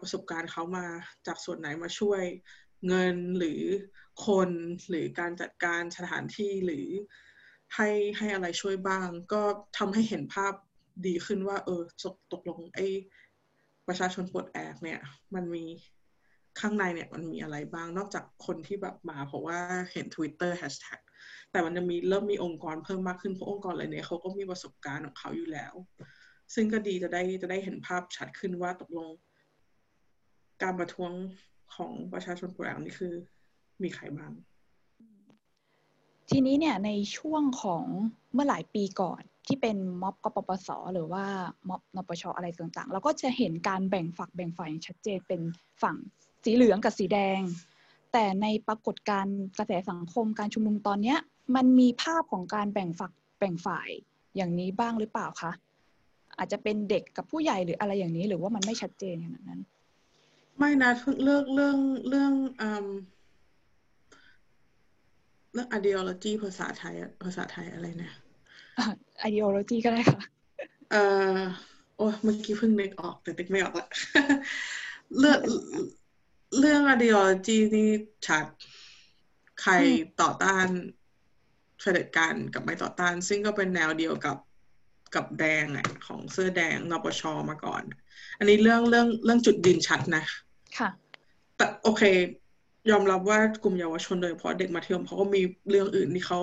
ประสบการณ์เขามาจากส่วนไหนมาช่วยเงินหรือคนหรือการจัดการสถานที่หรือให้ให้อะไรช่วยบ้าง ก็ทำให้เห็นภาพดีขึ้นว่า เออตกตกลงไอ้ประชาชนปลดแอกเนี่ย มันมีข้างในเนี่ยมันมีอะไรบ้างนอกจากคนที่แบบมาเพราะว่าเห็น Twitter hashtag แต่มันจะมีเริ่มมีองค์กรเพิ่มมากขึ้นเพราะองค์กรอะไรเนี่ยเขาก็มีประสบการณ์ของเขาอยู่แล้ว ซึ่งก็ดีจะได้จะได้เห็นภาพชัดขึ้นว่าตกลง การประท้วงของประชาชนปลดแอกนี่คือ มีใครบ้างทีนี้เนี่ยในช่วงของเมื่อหลายปีก่อนที่เป็นม็อบกปปส หรือว่าม็อบนปชอะไรต่างๆ เราก็จะเห็นการแบ่งฝักแบ่งฝ่ายชัดเจนเป็นฝั่งสีเหลืองกับสีแดง แต่ในปรากฏการกระแสสังคมการชุมนุมตอนเนี้ย มันมีภาพของการแบ่งฝักแบ่งฝ่ายอย่างนี้บ้างหรือเปล่าคะอาจจะเป็นเด็กกับผู้ใหญ่หรืออะไรอย่างนี้ หรือว่ามันไม่ชัดเจนขนาดนั้น ไม่นะเรื่องเรื่องเรื่องเรื่อง ideology ภาษาไทยภาษาไทยอะไรนะ ideology ก็ได้ค่ะเออโอ้เมื่อกี้เพิ่งนึกออกแต่ตึกไม่ออกละเรื่องเรื่อง ideology นี่ชัดใครต่อต้าน เผด็จการกับไม่ต่อต้าน ซึ่งก็เป็นแนวเดียวกับกับแดงอะของเสื้อแดงนปชมาก่อน อันนี้เรื่องเรื่องเรื่องจุดยืนชัดนะ ค่ะ แต่โอเค ยอมรับว่ากลุ่มเยาวชนโดยเฉพาะเด็กมัธยมเขาก็มีเรื่องอื่นที่เขา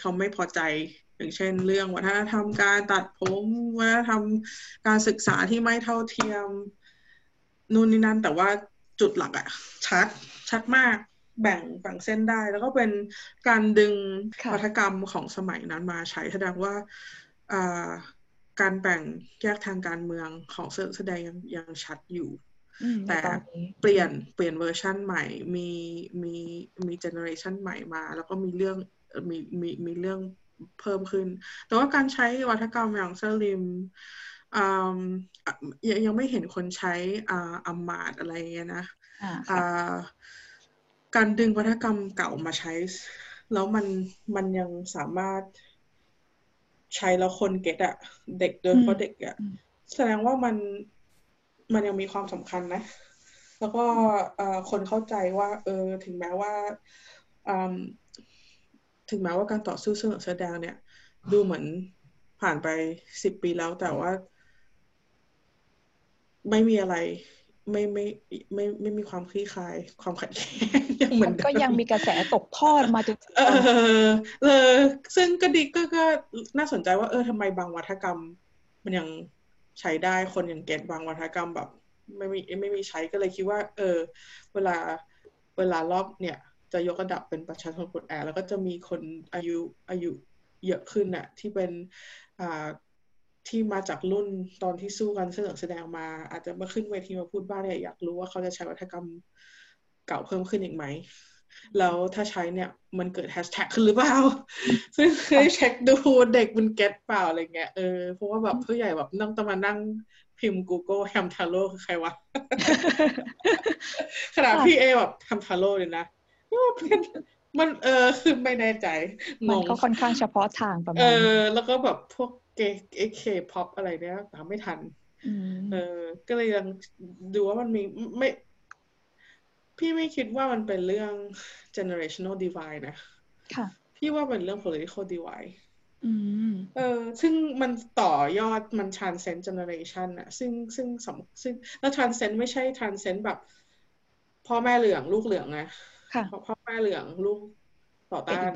เขาไม่พอใจ อย่างเช่น เรื่องวัฒนธรรมการตัดผมวัฒนธรรมการศึกษาที่ไม่เท่าเทียมนู่นนี่นั่นแต่ว่าจุดหลักอะชัดชัดมาก แบ่งแบ่งเส้นได้ แล้วก็เป็นการดึงวาทกรรมของสมัยนั้นมาใช้แสดงว่าการแบ่งแยกทางการเมืองของแสดงยังยังชัดอยู่ แต่เปลี่ยนเปลี่ยนเวอร์ชันใหม่ มีมีมี generation ใหม่มา แล้วก็มีเรื่องมีมีมีเรื่องเพิ่มขึ้น แต่ว่าการใช้วัฒกรรมอย่างเซลิมยังยังไม่เห็นคนใช้อ่าอัมมาดอะไรเงี้ยนะ การดึงวัฒกรรมเก่ามาใช้ แล้วมันมันยังสามารถใช้แล้วคนเก็ตอะเด็กโดยเฉพาะเด็กอะแสดงว่ามันมันยังมีความสำคัญนะ แล้วก็คนเข้าใจว่า เออ ถึงแม้ว่าถึงแม้ว่าการต่อสู้เสนอแสดงเนี่ย ดูเหมือนผ่านไปสิบปีแล้วแต่ว่า ไม่มีอะไร ไม่ไม่ไม่ไม่มีความคลี่คลาย ความขัดแย้ง ยังเหมือนก็ยังมีกระแสตกทอดมาจนเออเออซึ่งก็ดีก็ก็น่าสนใจว่าเออทำไมบางวัฒกรรม มันยังใช้ได้คนอย่างเกตบางวัฒกรรมแบบ ไม่มีไม่มีใช้ก็เลยคิดว่า เออ เวลาเวลารอบเนี่ย จะยกระดับเป็นประชาชนปลดแอกแล้วก็จะมีคนอายุอายุเยอะขึ้นน่ะ ที่เป็นอ่าที่มาจากรุ่นตอนที่สู้กันเสนอแสดงมา อาจจะมาขึ้นเวทีมาพูดบ้างเนี่ยอยากรู้ว่าเขาจะใช้วัฒกรรม เก่าเพิ่มขึ้นอีกไหม แล้วถ้าใช้เนี่ยมันเกิดแฮชแท็กขึ้นหรือเปล่า ซึ่งเคยเช็คดูเด็กมันเก็ตเปล่าอะไรเงี้ยเออเพราะว่าแบบผู้ใหญ่แบบนั่งตมานั่งพิมพ์ Google แฮมทาโร่คือใครวะ ขนาดพี่เอแบบแฮมทาโร่เลยนะมันเออคือไม่แน่ใจมันก็ค่อนข้างเฉพาะทางประมาณเออ แล้วก็แบบพวกเกเอเคพ็อปอะไรเนี้ยตามไม่ทันเออ ก็เลยยังดูว่ามันมีไม่ พี่ไม่คิดว่ามันเป็นเรื่อง generational divide นะ ค่ะ พี่ว่าเป็นเรื่อง political divide เออ ซึ่งมันต่อยอดมัน transcend generation อะซึ่งซึ่งสซึ่งแล้ว transcend ไม่ใช่ transcend แบบ พ่อแม่เหลืองลูกเหลืองไงพ่อแม่เหลืองลูกต่อต้าน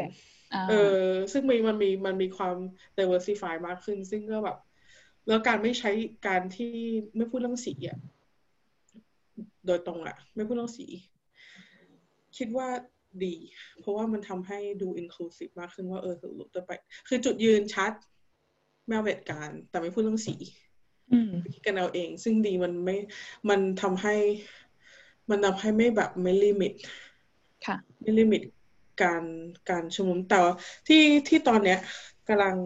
เออ ซึ่งมีมันมีมันมีความ diversify มากขึ้น ซึ่งก็แบบ แล้วการไม่ใช้การที่ไม่พูดเรื่องสีอะโดยตรงอะไม่พูดเรื่องสี คิดว่าดี เพราะว่ามันทำให้ดู inclusive มากขึ้นว่าเออคือจะไป คือจุดยืนชัดแมวเวทการ แต่ไม่พูดเรื่องสีคิดกันเอาเอง ซึ่งดีมันไม่มันทำให้ มันทำให้ไม่แบบไม่ limit ค่ะไม่ limit การการชุมนุมแต่ที่ที่ตอนเนี้ยกำลัง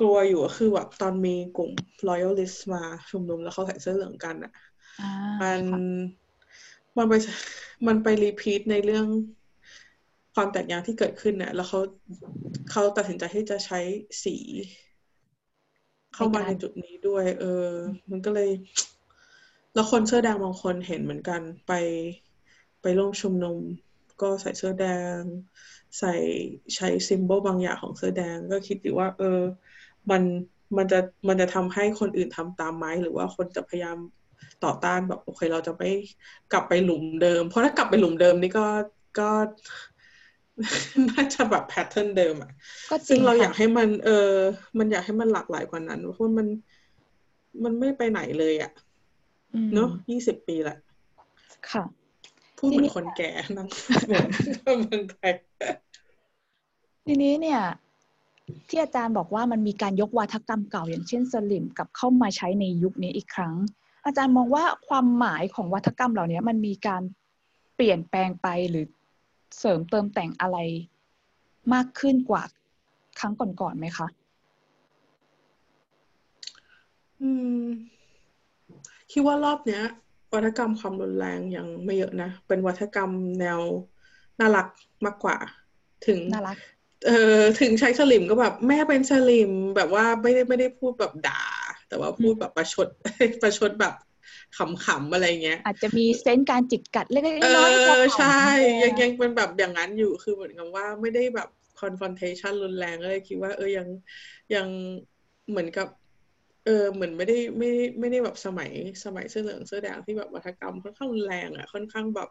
กลัวอยู่ก็คือแบบตอนมีกลุ่ม loyalist มาชุมนุมแล้วเขาใส่เสื้อเหลืองกันอะ มัน มันไปมันไปรีพีทในเรื่องความแตกต่างที่เกิดขึ้นเนี่ยแล้วเขาเขาตัดสินใจที่จะใช้สี เข้ามาในจุดนี้ด้วย เออ มันก็เลย แล้วคนเสื้อแดงบางคนเห็นเหมือนกันไปไปร่วมชุมนุม ก็ใส่เสื้อแดง ใส่ใช้ซิมโบลบางอย่างของเสื้อแดง ก็คิดอยู่ว่า เออ มันมันจะมันจะทำให้คนอื่นทำตามไหมหรือว่าคนจะพยายาม ต่อต้านแบบโอเค เราจะไม่กลับไปหลุมเดิม เพราะถ้ากลับไปหลุมเดิมนี่ก็ก็น่าจะแบบแพทเทิร์นเดิมอะซึ่งเราอยากให้มันเออมันอยากให้มันหลากหลายกว่านั้น เพราะมันมันไม่ไปไหนเลยอะเนาะยี่สิบปีแหละค่ะ พูดเหมือนคนแก่นั่งเมืองไทยทีนี้เนี่ย ที่อาจารย์บอกว่ามันมีการยกวาทกรรมเก่า อย่างเช่นสลิมกับเข้ามาใช้ในยุคนี้อีกครั้ง อาจารย์มองว่าความหมายของวัฒกรรมเหล่านี้มันมีการเปลี่ยนแปลงไปหรือเสริมเติมแต่งอะไรมากขึ้นกว่าครั้งก่อนๆไหมคะ อืม คิดว่ารอบเนี้ย วัฒกรรมความรุนแรงยังไม่เยอะนะ เป็นวัฒกรรมแนวน่ารักมากกว่า ถึงน่ารัก เออถึงใช้สลิมก็แบบ แม่เป็นสลิมแบบว่าไม่ได้ไม่ได้พูดแบบด่า แต่ว่าพูดแบบประชดประชดแบบขำๆอะไรเงี้ย อาจจะมีเซนส์การจิกกัดเล็กๆน้อยๆเออใช่ ยังยังเป็นแบบอย่างนั้นอยู่คือเหมือนกับว่าไม่ได้แบบ confrontation รุนแรงเลยคิดว่า เออยังยังเหมือนกับเออเหมือนไม่ได้ไม่ไม่ได้แบบสมัยสมัยเสื้อเหลืองเสื้อแดงที่แบบวัฒกรรมค่อนข้างแรงอะค่อนข้างแบบ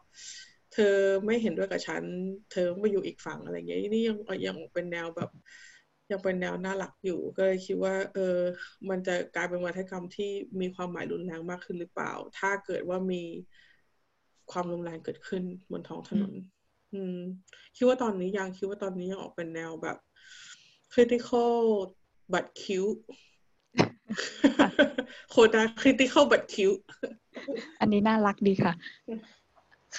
เธอไม่เห็นด้วยกับฉัน เธอไม่อยู่อีกฝั่งอะไรเงี้ยนี่ยังยังเป็นแนวแบบ ยังเป็นแนวน่ารักอยู่ ก็เลยคิดว่า เออ มันจะกลายเป็นวัฒกรรมที่มีความหมายรุนแรงมากขึ้นหรือเปล่า ถ้าเกิดว่ามีความรุนแรงเกิดขึ้นบนท้องถนน อืม คิดว่าตอนนี้ยังคิดว่าตอนนี้ยังออกเป็นแนวแบบ critical but cute โคตร critical but cuteอันนี้น่ารักดีค่ะ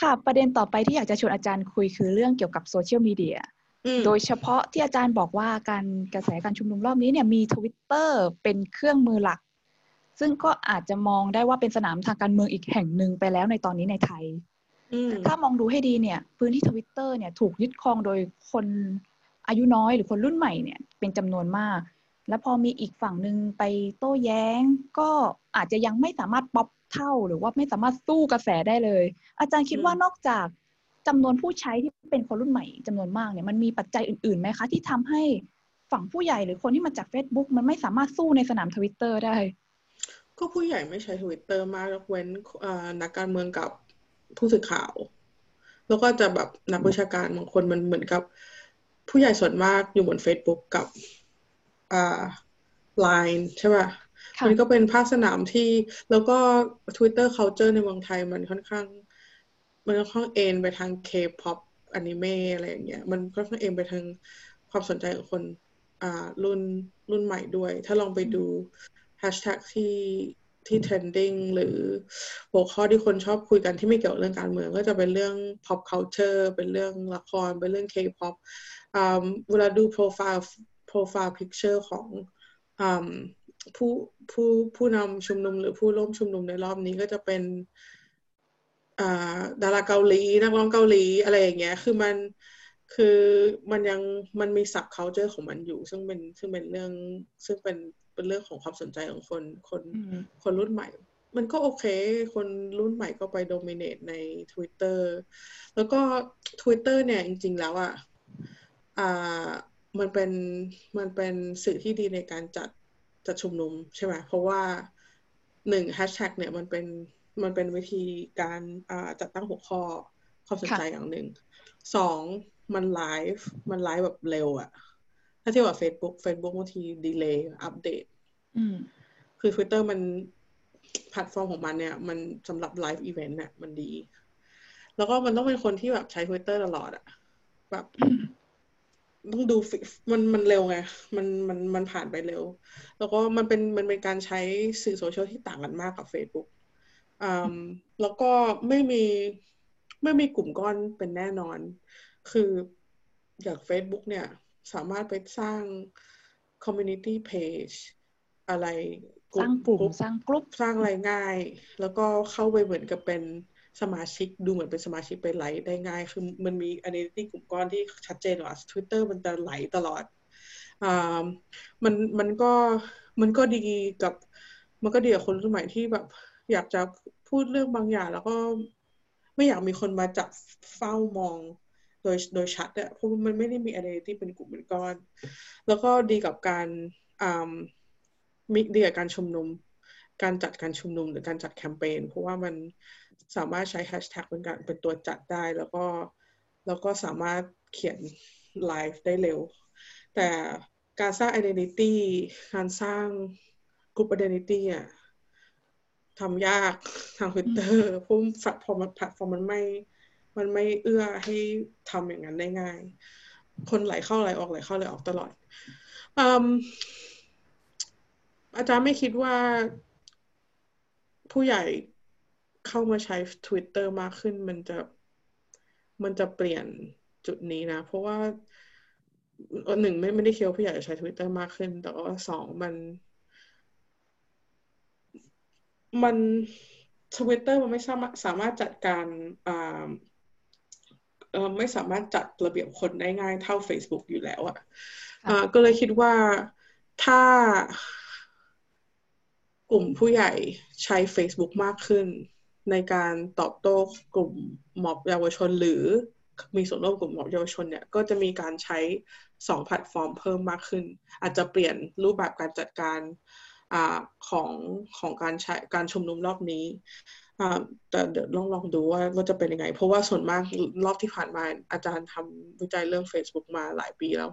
ค่ะ ประเด็นต่อไปที่อยากจะชวนอาจารย์คุยคือเรื่องเกี่ยวกับโซเชียลมีเดีย โดยเฉพาะที่อาจารย์บอกว่าการกระแสการชุมนุมรอบนี้เนี่ยมีทวิตเตอร์เป็นเครื่องมือหลัก ซึ่งก็อาจจะมองได้ว่าเป็นสนามทางการเมืองอีกแห่งหนึ่งไปแล้วในตอนนี้ในไทยถ้ามองดูให้ดีเนี่ย พื้นที่ทวิตเตอร์เนี่ยถูกยึดครองโดยคนอายุน้อยหรือคนรุ่นใหม่เนี่ยเป็นจำนวนมาก แล้วพอมีอีกฝั่งหนึ่งไปโต้แย้ง ก็อาจจะยังไม่สามารถป๊อปเท่า หรือว่าไม่สามารถสู้กระแสได้เลย อาจารย์คิดว่านอกจาก จำนวนผู้ใช้ที่เป็นคนรุ่นใหม่จำนวนมากเนี่ยมันมีปัจจัยอื่นๆไหมคะ ที่ทำให้ฝั่งผู้ใหญ่หรือคนที่มาจาก Facebook มันไม่สามารถสู้ในสนามทวิตเตอร์ได้ ก็ผู้ใหญ่ไม่ใช้ทวิตเตอร์มากยกเว้นนักการเมืองกับผู้สื่อข่าว แล้วก็จะแบบนักวิชาการบางคนมันเหมือนกับ ผู้ใหญ่ส่วนมากอยู่บน Facebook กับอ่าไลน์ใช่ป่ะมันก็เป็นภาคสนามที่แล้วก็ Twitter culture ในเมืองไทยมันค่อนข้าง มันค่อนข้างเอ็นไปทาง K-pop อปอนิเมะอะไรอย่างเงี้ยมันค่อนข้างเอ็นไปทางความสนใจของคนอ่ารุ่นรุ่นใหม่ด้วย ถ้าลองไปดูแฮชแท็กที่ที่ trending หรือหัวข้อที่คนชอบคุยกันที่ไม่เกี่ยวเรื่องการเมือง ก็จะเป็นเรื่อง pop culture เป็นเรื่องละคร เป็นเรื่อง K-pop เวลาดู profile profile picture ของผู้ผู้ผู้นำชุมนุมหรือผู้ร่วมชุมนุมในรอบนี้ก็จะเป็น ดาราเกาหลีนักร้องเกาหลีอะไรอย่างเงี้ย คือมันคือมันยังมันมี subculture ของมันอยู่ ซึ่งเป็นซึ่งเป็นเรื่องซึ่งเป็นเป็นเรื่องของความสนใจของคนคนคนรุ่นใหม่ มันก็โอเค คนรุ่นใหม่ก็ไปโดมิเนตใน Twitter แล้วก็ Twitter เนี่ยจริง ๆ แล้วอะอ่ามันเป็นมันเป็นสื่อที่ดีในการจัดจัดชุมนุมใช่ไหมเพราะว่าหนึ่งแฮชแท็กเนี่ยมันเป็น มันเป็นวิธีการจัดตั้งหัวข้อความสนใจอย่างหนึ่งสองมันไลฟ์มันไลฟ์แบบเร็วอะถ้าเทียบกับ Facebook Facebook บางที delay update คือ Twitter มันแพลตฟอร์มของมันเนี่ย มันสำหรับ live event เนี่ยมันดี แล้วก็มันต้องเป็นคนที่แบบใช้ Twitter ตลอดอะแบบต้องดูมันมันเร็วไง มันมันมันผ่านไปเร็ว แล้วก็มันเป็นมันเป็นการใช้สื่อโซเชียลที่ต่างกันมากกับ Facebook อ่า แล้วก็ไม่มีไม่มีกลุ่มก้อนเป็นแน่นอน คืออย่าง Facebook เนี่ย สามารถไปสร้าง community page อะไรสร้างกลุ่มสร้างกลุ่มสร้างอะไรง่าย แล้วก็เข้าไปเหมือนกับเป็นสมาชิกดูเหมือนเป็นสมาชิกไปไลค์ได้ง่าย คือมันมี identity กลุ่มก้อนที่ชัดเจนกว่า Twitter มันจะไหลตลอดอ่ามันมันก็มันก็ดีกับ มันก็ดีกับคนรุ่นใหม่ที่แบบ อยากจะพูดเรื่องบางอย่าง แล้วก็ไม่อยากมีคนมาจับเฝ้ามองโดยโดยชัดอะเพราะมันไม่ได้มี identity เป็นกลุ่มเป็นก้อน แล้วก็ดีกับการอ่ามีดีกับการชุมนุม การจัดการชุมนุมหรือการจัดแคมเปญเพราะว่ามันสามารถใช้แฮชแท็กเป็นการเป็นตัวจัดได้ แล้วก็แล้วก็สามารถเขียนไลฟ์ได้เร็ว แต่การสร้าง identity การสร้างกลุ่ม identity อะ ทำยากทาง Twitter เพราะพอมันแพลตฟอร์มมันไม่ มันไม่เอื้อให้ทำอย่างนั้นได้ง่าย คนไหลเข้าไหลออกไหลเข้าไหลออกตลอดออาจารย์ไม่คิดว่าผู้ใหญ่เข้ามาใช้ Twitter มากขึ้น มันจะมันจะเปลี่ยนจุดนี้นะ เพราะว่าหนึ่งไม่ไม่ได้เคียวผู้ใหญ่ใช้ Twitter มากขึ้น แต่ว่าสองมัน มัน Twitter มันไม่สามารถสามารถจัดการอ่าเออไม่สามารถจัดระเบียบคนได้ง่ายเท่า Facebook อยู่แล้วอะ่ะก็เลยคิดว่าถ้ากลุ่มผู้ใหญ่ใช้ Facebook มากขึ้น ในการตอบโต้กลุ่มม็อบเยาวชนหรือมีส่วนร่วมกลุ่มม็อบเยาวชนเนี่ย ก็จะมีการใช้สองแพลตฟอร์มเพิ่มมากขึ้น อาจจะเปลี่ยนรูปแบบการจัดการ อของของการใช้การชุมนุมรอบนี้แต่เดี๋ยวลองลองดูว่าว่าจะเป็นยังไง เพราะว่าส่วนมากรอบที่ผ่านมาอาจารย์ทำวิจัยเรื่อง Facebook มาหลายปีแล้ว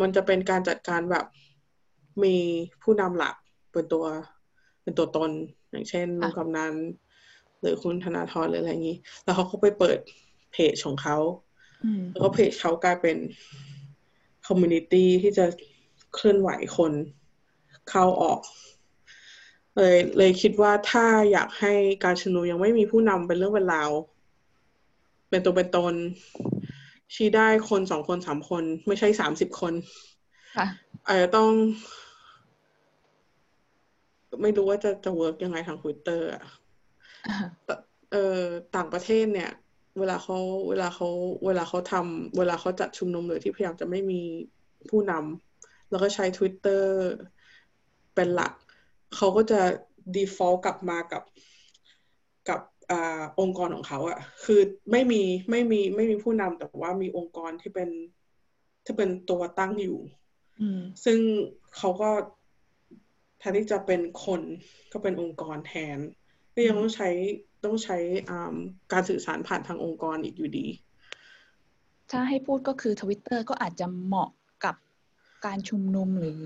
มันจะเป็นการจัดการแบบมีผู้นำหลักเป็นตัวเป็นตัวตน อย่างเช่นลุงกำนันหรือคุณธนาธรหรืออะไรอย่างนี้ แล้วเขาก็ไปเปิดเพจของเขาแล้วก็เพจเขากลายเป็นคอมมูนิตี้ที่จะเคลื่อนไหวคน เข้าออก เลยเลยคิดว่าถ้าอยากให้การชุมนุมยังไม่มีผู้นำเป็นเรื่องเป็นราวเป็นตัวเป็นตน ชี้ได้คนสองคนสามคน ไม่ใช่สามสิบคนอาจจะต้อง ไม่รู้ว่าจะจะ work ยังไงทางทวิตเตอร์อะเออต่างประเทศเนี่ย เวลาเขาเวลาเขาเวลาเขาทำเวลาเขาจัดชุมนุมหรือที่พยายามจะไม่มีผู้นำแล้วก็ใช้ Twitter เป็นหลัก เขาก็จะ default กลับมากับกับอองค์กรของเขาอะคือไม่มีไม่มีไม่มีผู้นำแต่ว่ามีองค์กรที่เป็นที่เป็นตัวตั้งอยู่ซึ่งเขาก็แทนที่จะเป็นคนก็เป็นองค์กรแทน ก็ยังต้องใช้ต้องใช้การสื่อสารผ่านทางองค์กรอีกอยู่ดี ถ้าให้พูดก็คือทวิตเตอร์ก็อาจจะเหมาะกับการชุมนุมหรือ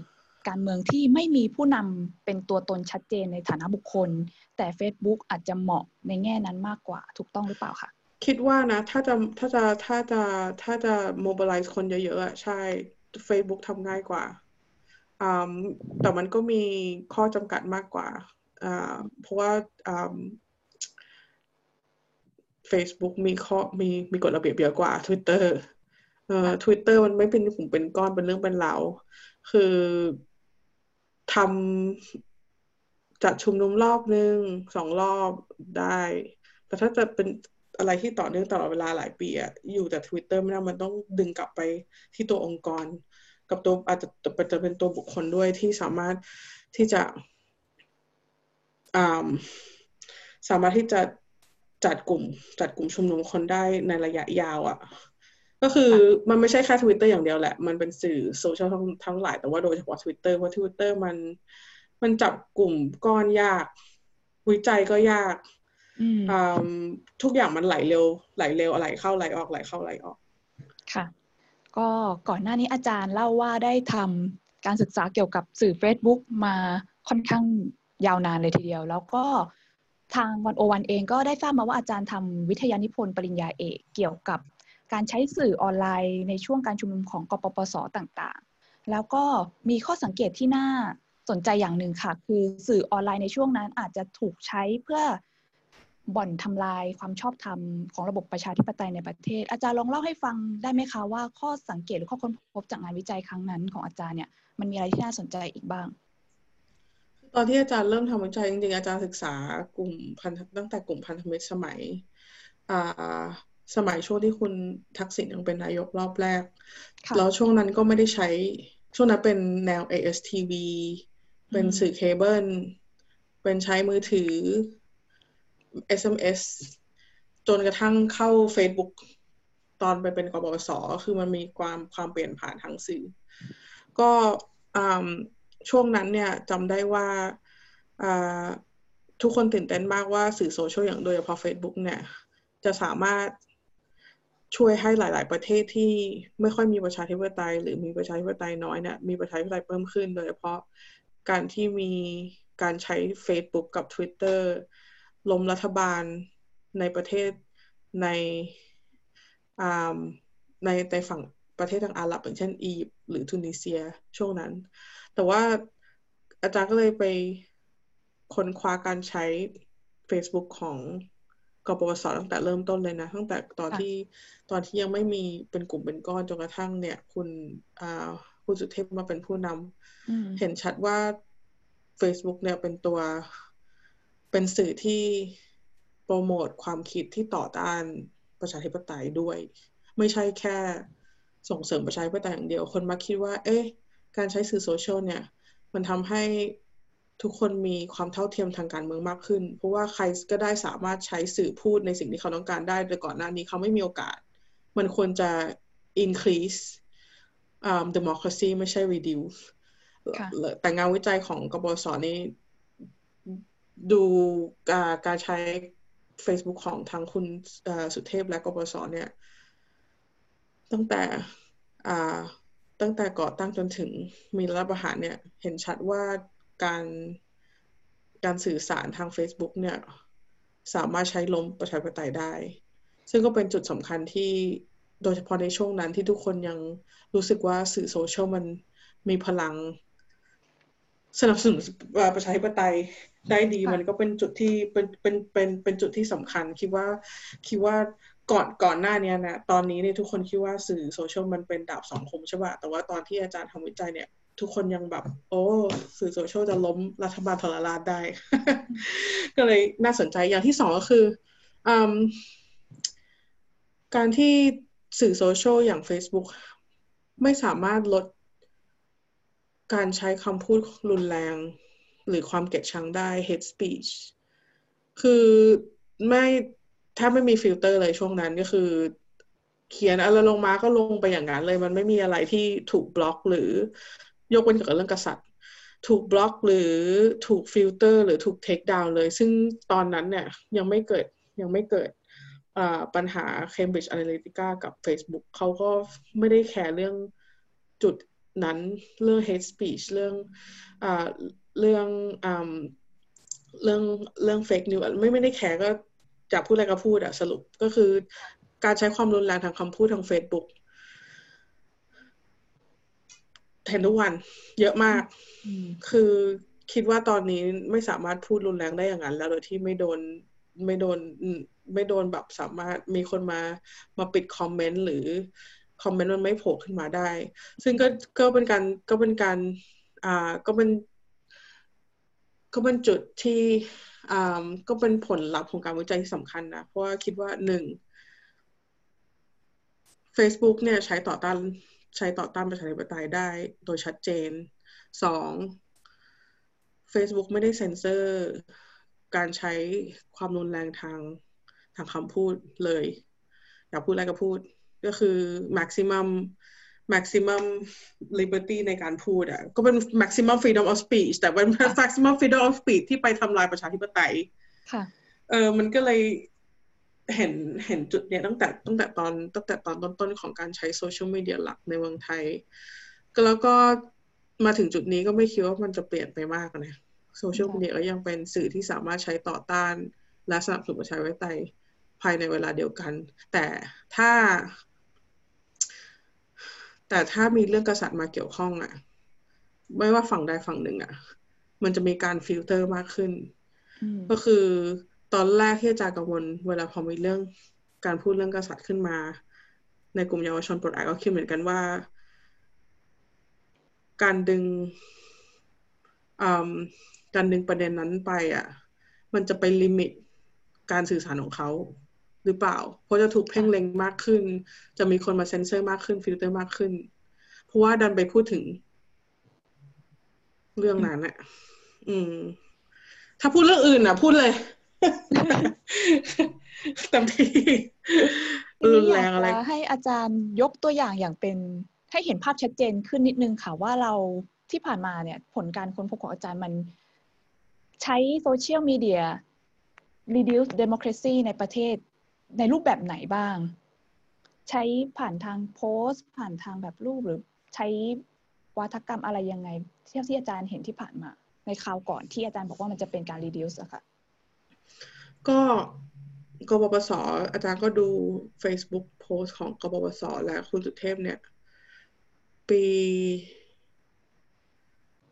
การเมืองที่ไม่มีผู้นำเป็นตัวตนชัดเจนในฐานะบุคคล แต่ Facebook อาจจะเหมาะในแง่นั้นมากกว่าถูกต้องหรือเปล่าคะคิดว่านะถ้าจะถ้าจะถ้าจะถ้าจะ mobilize คนเยอะๆใช่ Facebook ทำง่ายกว่าแต่มันก็มีข้อจำกัดมากกว่าเพราะว่า Facebook มีข้อมีมีกฎระเบียบเยอะกว่า Twitter เอ่อ Twitter มันไม่เป็นกลุ่มเป็นก้อนเป็นเรื่องเป็นราวคือ ทำจัดชุมนุมรอบหนึ่งสองรอบได้ แต่ถ้าจะเป็นอะไรที่ต่อเนื่องตลอดเวลาหลายปีอะอยู่แต่ Twitter ไม่ได้มันต้องดึงกลับไปที่ตัวองค์กร กับตัวอาจจะจะเป็นตัวบุคคลด้วยที่สามารถที่จะสามารถที่จะจัดกลุ่ม จัดกลุ่มชุมนุมคนได้ในระยะยาวอะ่ะ ก็คือมันไม่ใช่แค่ทวิตเตอร์อย่างเดียวแหละ มันเป็นสื่อโซเชียลทั้งทั้งหลาย แต่ว่าโดยเฉพาะทวิตเตอร์เพราะทวิตเตอร์มันมันจับกลุ่มก้อนยาก วิจัยก็ยากทุกอย่างมันไหลเร็ว ไหลเร็วอะไรเข้าไหลออกไหลเข้าไหลออก ค่ะ ก็ก่อนหน้านี้อาจารย์เล่าว่าได้ทำการศึกษาเกี่ยวกับสื่อ Facebook มาค่อนข้างยาวนานเลยทีเดียว แล้วก็ทางวันโอวันเองก็ได้ทราบมาว่าอาจารย์ทำวิทยานิพนธ์ปริญญาเอกเกี่ยวกับ การใช้สื่อออนไลน์ในช่วงการชุมนุมของกปปสต่างๆ แล้วก็มีข้อสังเกตที่น่าสนใจอย่างหนึ่งค่ะ คือสื่อออนไลน์ในช่วงนั้นอาจจะถูกใช้เพื่อบ่อนทำลายความชอบธรรมของระบบประชาธิปไตยในประเทศ อาจารย์ลองเล่าให้ฟังได้ไหมคะว่าข้อสังเกตหรือข้อค้นพบจากงานวิจัยครั้งนั้นของอาจารย์เนี่ยมันมีอะไรที่น่าสนใจอีกบ้าง ตอนที่อาจารย์เริ่มทำวิจัยจริงๆอาจารย์ศึกษากลุ่มพันตั้งแต่กลุ่มพันธมิตรสมัย สมัยช่วงที่คุณทักษิณยังเป็นนายกรอบแรก แล้วช่วงนั้นก็ไม่ได้ใช้ ช่วงนั้นเป็นแนว ASTV เป็นสื่อเคเบิล เป็นใช้มือถือ SMS จนกระทั่งเข้า Facebook ตอนไปเป็นกบสคือมันมีความความเปลี่ยนผ่านทางสื่อ ก็ช่วงนั้นเนี่ยจำได้ว่าทุกคนตื่นเต้นมากว่าสื่อโซเชียลอย่างโดยเฉพาะ Facebook เนี่ย จะสามารถ ช่วยให้หลาย ๆ ประเทศที่ไม่ค่อยมีประชาธิปไตย หรือมีประชาธิปไตยน้อยเนี่ยมีประชาธิปไตยเพิ่มขึ้น โดยเฉพาะการที่มีการใช้ Facebook กับ Twitter ล้มรัฐบาลในประเทศในในในฝั่งประเทศทางอาหรับอย่างเช่นอียิปต์หรือทูนิเซียช่วงนั้น แต่ว่าอาจารย์ก็เลยไปค้นคว้าการใช้ Facebook ของ กปปสตั้งแต่เริ่มต้นเลยนะ ตั้งแต่ตอนที่ตอนที่ยังไม่มีเป็นกลุ่มเป็นก้อนจนกระทั่งเนี่ย คุณอ่าคุณสุเทพมาเป็นผู้นำเห็นชัดว่า Facebook เนี่ยเป็นตัวเป็นสื่อที่โปรโมทความคิดที่ต่อต้านประชาธิปไตยด้วย ไม่ใช่แค่ส่งเสริมประชาธิปไตยอย่างเดียว คนมักคิดว่า เอ๊ะ การใช้สื่อโซเชียลเนี่ย มันทำให้ ทุกคนมีความเท่าเทียมทางการเมืองมากขึ้น เพราะว่าใครก็ได้สามารถใช้สื่อพูดในสิ่งที่เขาต้องการได้แต่ก่อนหน้านี้เขาไม่มีโอกาส มันควรจะ increase um, democracy ไม่ใช่ reduce แต่งานวิจัยของกบศนี่ดูการใช้ Facebook ของทางคุณสุเทพและกบศเนี่ย ตั้งแต่ตั้งแต่ก่อตั้งจนถึงมีรัฐประหารเนี่ย เห็นชัดว่า การการสื่อสารทาง Facebook เนี่ยสามารถใช้ล้มประชาธิปไตยได้ ซึ่งก็เป็นจุดสำคัญที่โดยเฉพาะในช่วงนั้นที่ทุกคนยังรู้สึกว่าสื่อโซเชียลมันมีพลัง สนับสนุนประชาธิปไตยได้ดี มันก็เป็นจุดที่เป็นเป็นเป็นเป็นจุดที่สำคัญ คิดว่าคิดว่าก่อนก่อนหน้านี้นะตอนนี้เนี่ยทุกคนคิดว่าสื่อโซเชียลมันเป็นดาบสองคมใช่ป่ะแต่ว่าตอนที่อาจารย์ทำวิจัยเนี่ย ทุกคนยังแบบ โอ้สื่อโซเชียลจะล้มรัฐบาลทรราชได้ ก็เลยน่าสนใจอย่างที่สองก็คืออการที่สื่อโซเชียลอย่าง Facebook ไม่สามารถลดการใช้คำพูดรุนแรง หรือความเกลียดชังได้ hate speech คือไม่ถ้าไม่มีฟิลเตอร์เลยช่วงนั้นก็คือ เขียนอะไรลงมาก็ลงไปอย่างนั้นเลย มันไม่มีอะไรที่ถูกบล็อกหรือ ยกเว้นเกี่ยวกับเรื่องกษัตริย์ ถูกบล็อกหรือถูกฟิลเตอร์ หรือถูก take down เลย ซึ่งตอนนั้นเนี่ยยังไม่เกิดยังไม่เกิดปัญหา Cambridge Analytica กับ Facebook เขาก็ไม่ได้ care เรื่องจุดนั้นเรื่อง hate speech เรื่องอเรื่องอเรื่องเรื่อง fake news ไม่ไม่ได้แคร์ก็จะพูดอะไรก็พูดอะสรุปก็คือการใช้ความรุนแรงทางคำพูดทาง Facebook เห็นทุกวัน เยอะมาก คือคิดว่าตอนนี้ไม่สามารถพูดรุนแรงได้อย่างนั้น แล้วโดยที่ไม่โดนไม่โดนไม่โดนแบบสามารถมีคนมามาปิดคอมเมนต์หรือคอมเมนต์มันไม่โผล่ขึ้นมาได้ ซึ่งก็ก็เป็นการก็เป็นการอ่าก็เป็นก็เป็นจุดที่อ่าก็เป็นผลลัพธ์ของการวิจัยที่สำคัญนะ เพราะว่าคิดว่าหนึ่ง Facebook เนี่ยใช้ต่อต้าน ใช้ต่อต้านประชาธิปไตยได้โดยชัดเจนสอง Facebook ไม่ได้เซ็นเซอร์ การใช้ความรุนแรงทางทางคำพูดเลย อยากพูดอะไรก็พูด ก็คือ maximum maximum liberty ในการพูดอะ ก็เป็น maximum freedom of speech แต่เป็น maximum freedom of speech ที่ไปทำลายประชาธิปไตย ค่ะ เออ มันก็เลย เห็นเห็นจุดเนี้ยตั้งแต่ตั้งแต่ตอนตั้งแต่ตอนต้นๆของการใช้โซเชียลมีเดียหลักในเมืองไทย ก็แล้วก็มาถึงจุดนี้ก็ไม่คิดว่ามันจะเปลี่ยนไปมากนะโซเชียลมีเดียก็ยังเป็นสื่อที่สามารถใช้ต่อต้าน และสนับสนุนประชาธิปไตยภายในเวลาเดียวกัน แต่ถ้า แต่ถ้ามีเรื่องกษัตริย์มาเกี่ยวข้องอะ่ะ ไม่ว่าฝั่งใดฝั่งหนึ่งอะ่ะ มันจะมีการฟิลเตอร์มากขึ้น ก็คือ ตอนแรกที่อาจารย์กังวลเวลาพอมีเรื่องการพูดเรื่องกษัตริย์ขึ้นมา ในกลุ่มเยาวชนปลดแอกก็คิดเหมือนกันว่า การดึงการดึงประเด็นนั้นไปอะ มันจะไป limit การสื่อสารของเขาหรือเปล่า เพราะจะถูกเพ่งเล็งมากขึ้น จะมีคนมาเซ็นเซอร์มากขึ้น ฟิลเตอร์มากขึ้น เพราะว่าดันไปพูดถึง เรื่องนั้นอะอืม ถ้าพูดเรื่องอื่นอะพูดเลย เต็มที่รุนแรงอะไรให้อาจารย์ยกตัวอย่างอย่างเป็นให้เห็นภาพชัดเจนขึ้นนิดนึงค่ะว่าเราที่ผ่านมาเนี่ย ผลการค้นพบของอาจารย์มันใช้โซเชียลมีเดีย reduce democracy ในประเทศในรูปแบบไหนบ้าง ใช้ผ่านทางโพสต์ ผ่านทางแบบรูปหรือใช้วัฒกรรมอะไรยังไงเที่ที่อาจารย์เห็นที่ผ่านมา ในคราวก่อนที่อาจารย์บอกว่ามันจะเป็นการ reduce อะค่ะ ก็กบปสอาจารย์ก็ดู Facebook โพสของกบปสและคุณสุเทพเนี่ย ปี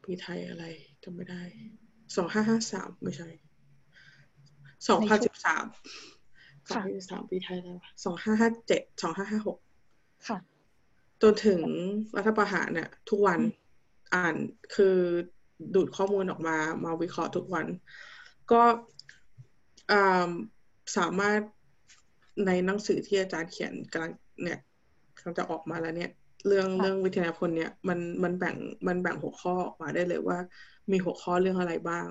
ปีไทยอะไรจำไม่ได้สองห้าห้าสามไม่ใช่สองพันสิบสามสองพันสิบสามปีไทยแล้วสองห้าห้าเจ็ดสองห้าห้าหกค่ะ จนถึงรัฐประหารเนี่ย ทุกวันอ่านคือดูดข้อมูลออกมา มาวิเคราะห์ทุกวัน ก็ สามารถในหนังสือที่อาจารย์เขียนกำลังเนี่ยกำลังจะออกมาแล้วเนี่ย เรื่องเรื่องวิทยาพลเนี่ยมันมันแบ่งมันแบ่งหัวข้อออกมาได้เลยว่า มีหัวข้อเรื่องอะไรบ้าง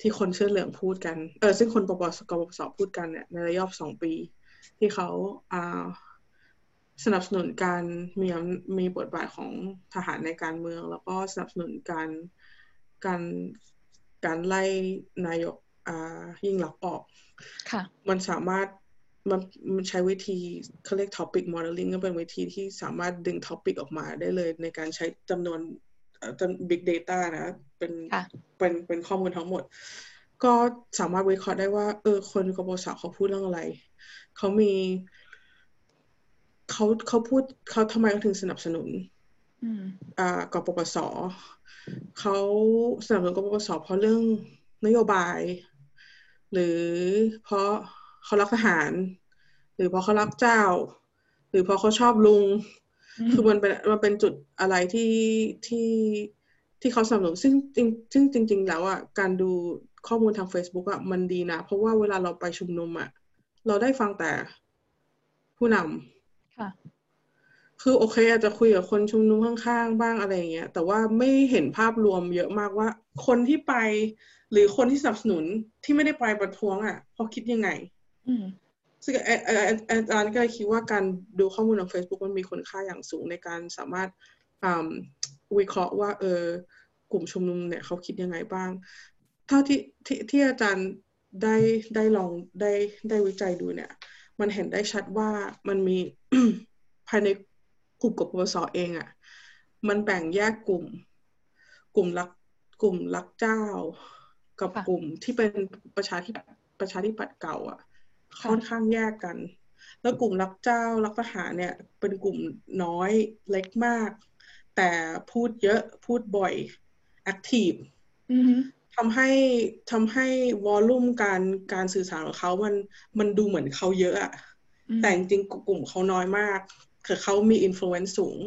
ที่คนเชื่อเหลืองพูดกันเออซึ่งคนปปสกปสพูดกันเนี่ยในระยะสองปี ที่เขาอ่าสนับสนุนการมีมีบทบาทของทหารในการเมือง แล้วก็สนับสนุนการการการไล่นายก ยิ่งหลักออก ค่ะ มันสามารถมันมันใช้วิธีเขาเรียก topic modeling ก็เป็นวิธีที่สามารถดึง topic ออกมาได้เลย ในการใช้จำนวนจำ big data นะ เป็นเป็นเป็นข้อมูลทั้งหมด ก็สามารถวิเคราะห์ได้ว่า เออ คนกบศเขาพูดเรื่องอะไร เขามีเขาเขาพูดเขาทำไมเขาถึงสนับสนุนอ่ากปปสเขาสนับสนุนกปปสเพราะเรื่องนโยบาย หรือเพราะเขารักทหาร หรือเพราะเขารักเจ้า หรือเพราะเขาชอบลุง คือมันเป็นมันเป็นจุดอะไรที่ที่ที่เขาสนับสนุนซึ่งจริงซึ่งจริง ๆ แล้วอะการดูข้อมูลทาง Facebook อะมันดีนะ เพราะว่าเวลาเราไปชุมนุมอะเราได้ฟังแต่ผู้นำค่ะ คือโอเค อาจจะคุยกับคนชุมนุมข้างๆ บ้างอะไรอย่างเงี้ย แต่ว่าไม่เห็นภาพรวมเยอะมากว่า คนที่ไป หรือคนที่สนับสนุนที่ไม่ได้ไปประท้วงอะเขาคิดยังไงอืมซึ่งอาจารย์ก็เลยคิดว่าการดูข้อมูลใน Facebook มันมีคุณค่าอย่างสูงในการสามารถวิเคราะห์ว่าเออกลุ่มชุมนุมเนี่ยเขาคิดยังไงบ้าง เท่าที่ที่ที่อาจารย์ได้ได้ลองได้ได้วิจัยดูเนี่ย มันเห็นได้ชัดว่ามันมีภายในกลุ่มกบปสเองอะ่ะ มันแบ่งแยกกลุ่ม กลุ่มรักกลุ่มรักเจ้า กับกลุ่มที่เป็นประชาธิประชาธิปัตย์เก่าอะ่ะค่อนข้างแยกกัน แล้วกลุ่มรักเจ้ารักทหารเนี่ย เป็นกลุ่มน้อยเล็กมาก แต่พูดเยอะพูดบ่อยแอคทีฟทำให้ทำให้วอลลุ่มการการสื่อสารของเขามันมันดูเหมือนเขาเยอะอะแต่จริงๆกลุ่มเขาน้อยมากคือเขามีอิทธิพลสูง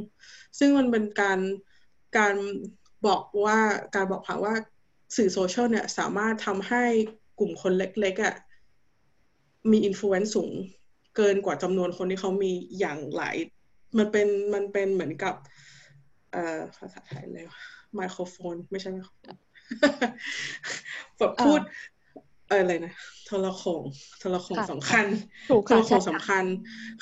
ซึ่งมันเป็นการการบอกว่าการบอกผ่านว่า สื่อโซเชียลเนี่ยสามารถทำให้กลุ่มคนเล็กๆอะ่ะมีอิทธิพลสูงเกินกว่าจำนวนคนที่เขามีอย่างหลาย มันเป็นมันเป็นเหมือนกับ เอ่อภาษาไทยเลยไมโครโฟน ไม่ใช่ไมโครโฟนแบบพูดอะไรนะโทรโขงโทรโขงสำคัญโทรโขงสำคัญ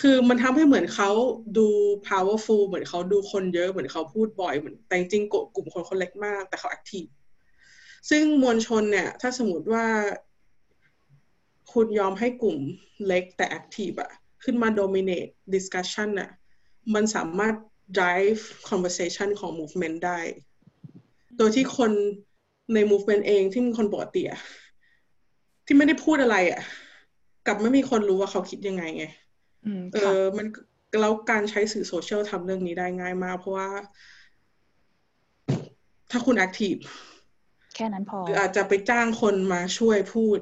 คือมันทำให้เหมือนเขาดู powerful เหมือนเขาดูคนเยอะเหมือนเขาพูดบ่อยเหมือนแต่จริงกลุ่มคนคนเล็กมาก แต่เขา active ซึ่งมวลชนเนี่ย ถ้าสมมติว่า คุณยอมให้กลุ่มเล็กแต่ active อะขึ้นมา dominate discussion น่ะมันสามารถ drive conversation ของ movement ได้ โดยที่คนใน movement เองที่มีคนปกติอะที่ไม่ได้พูดอะไรอะ่ะกับไม่มีคนรู้ว่าเขาคิดยังไงไงเออ มันแล้วการใช้สื่อโซเชียลทำเรื่องนี้ได้ง่ายมาก เพราะว่า ถ้าคุณแอคทีฟ แค่นั้นพอ หรืออาจจะไปจ้างคนมาช่วยพูด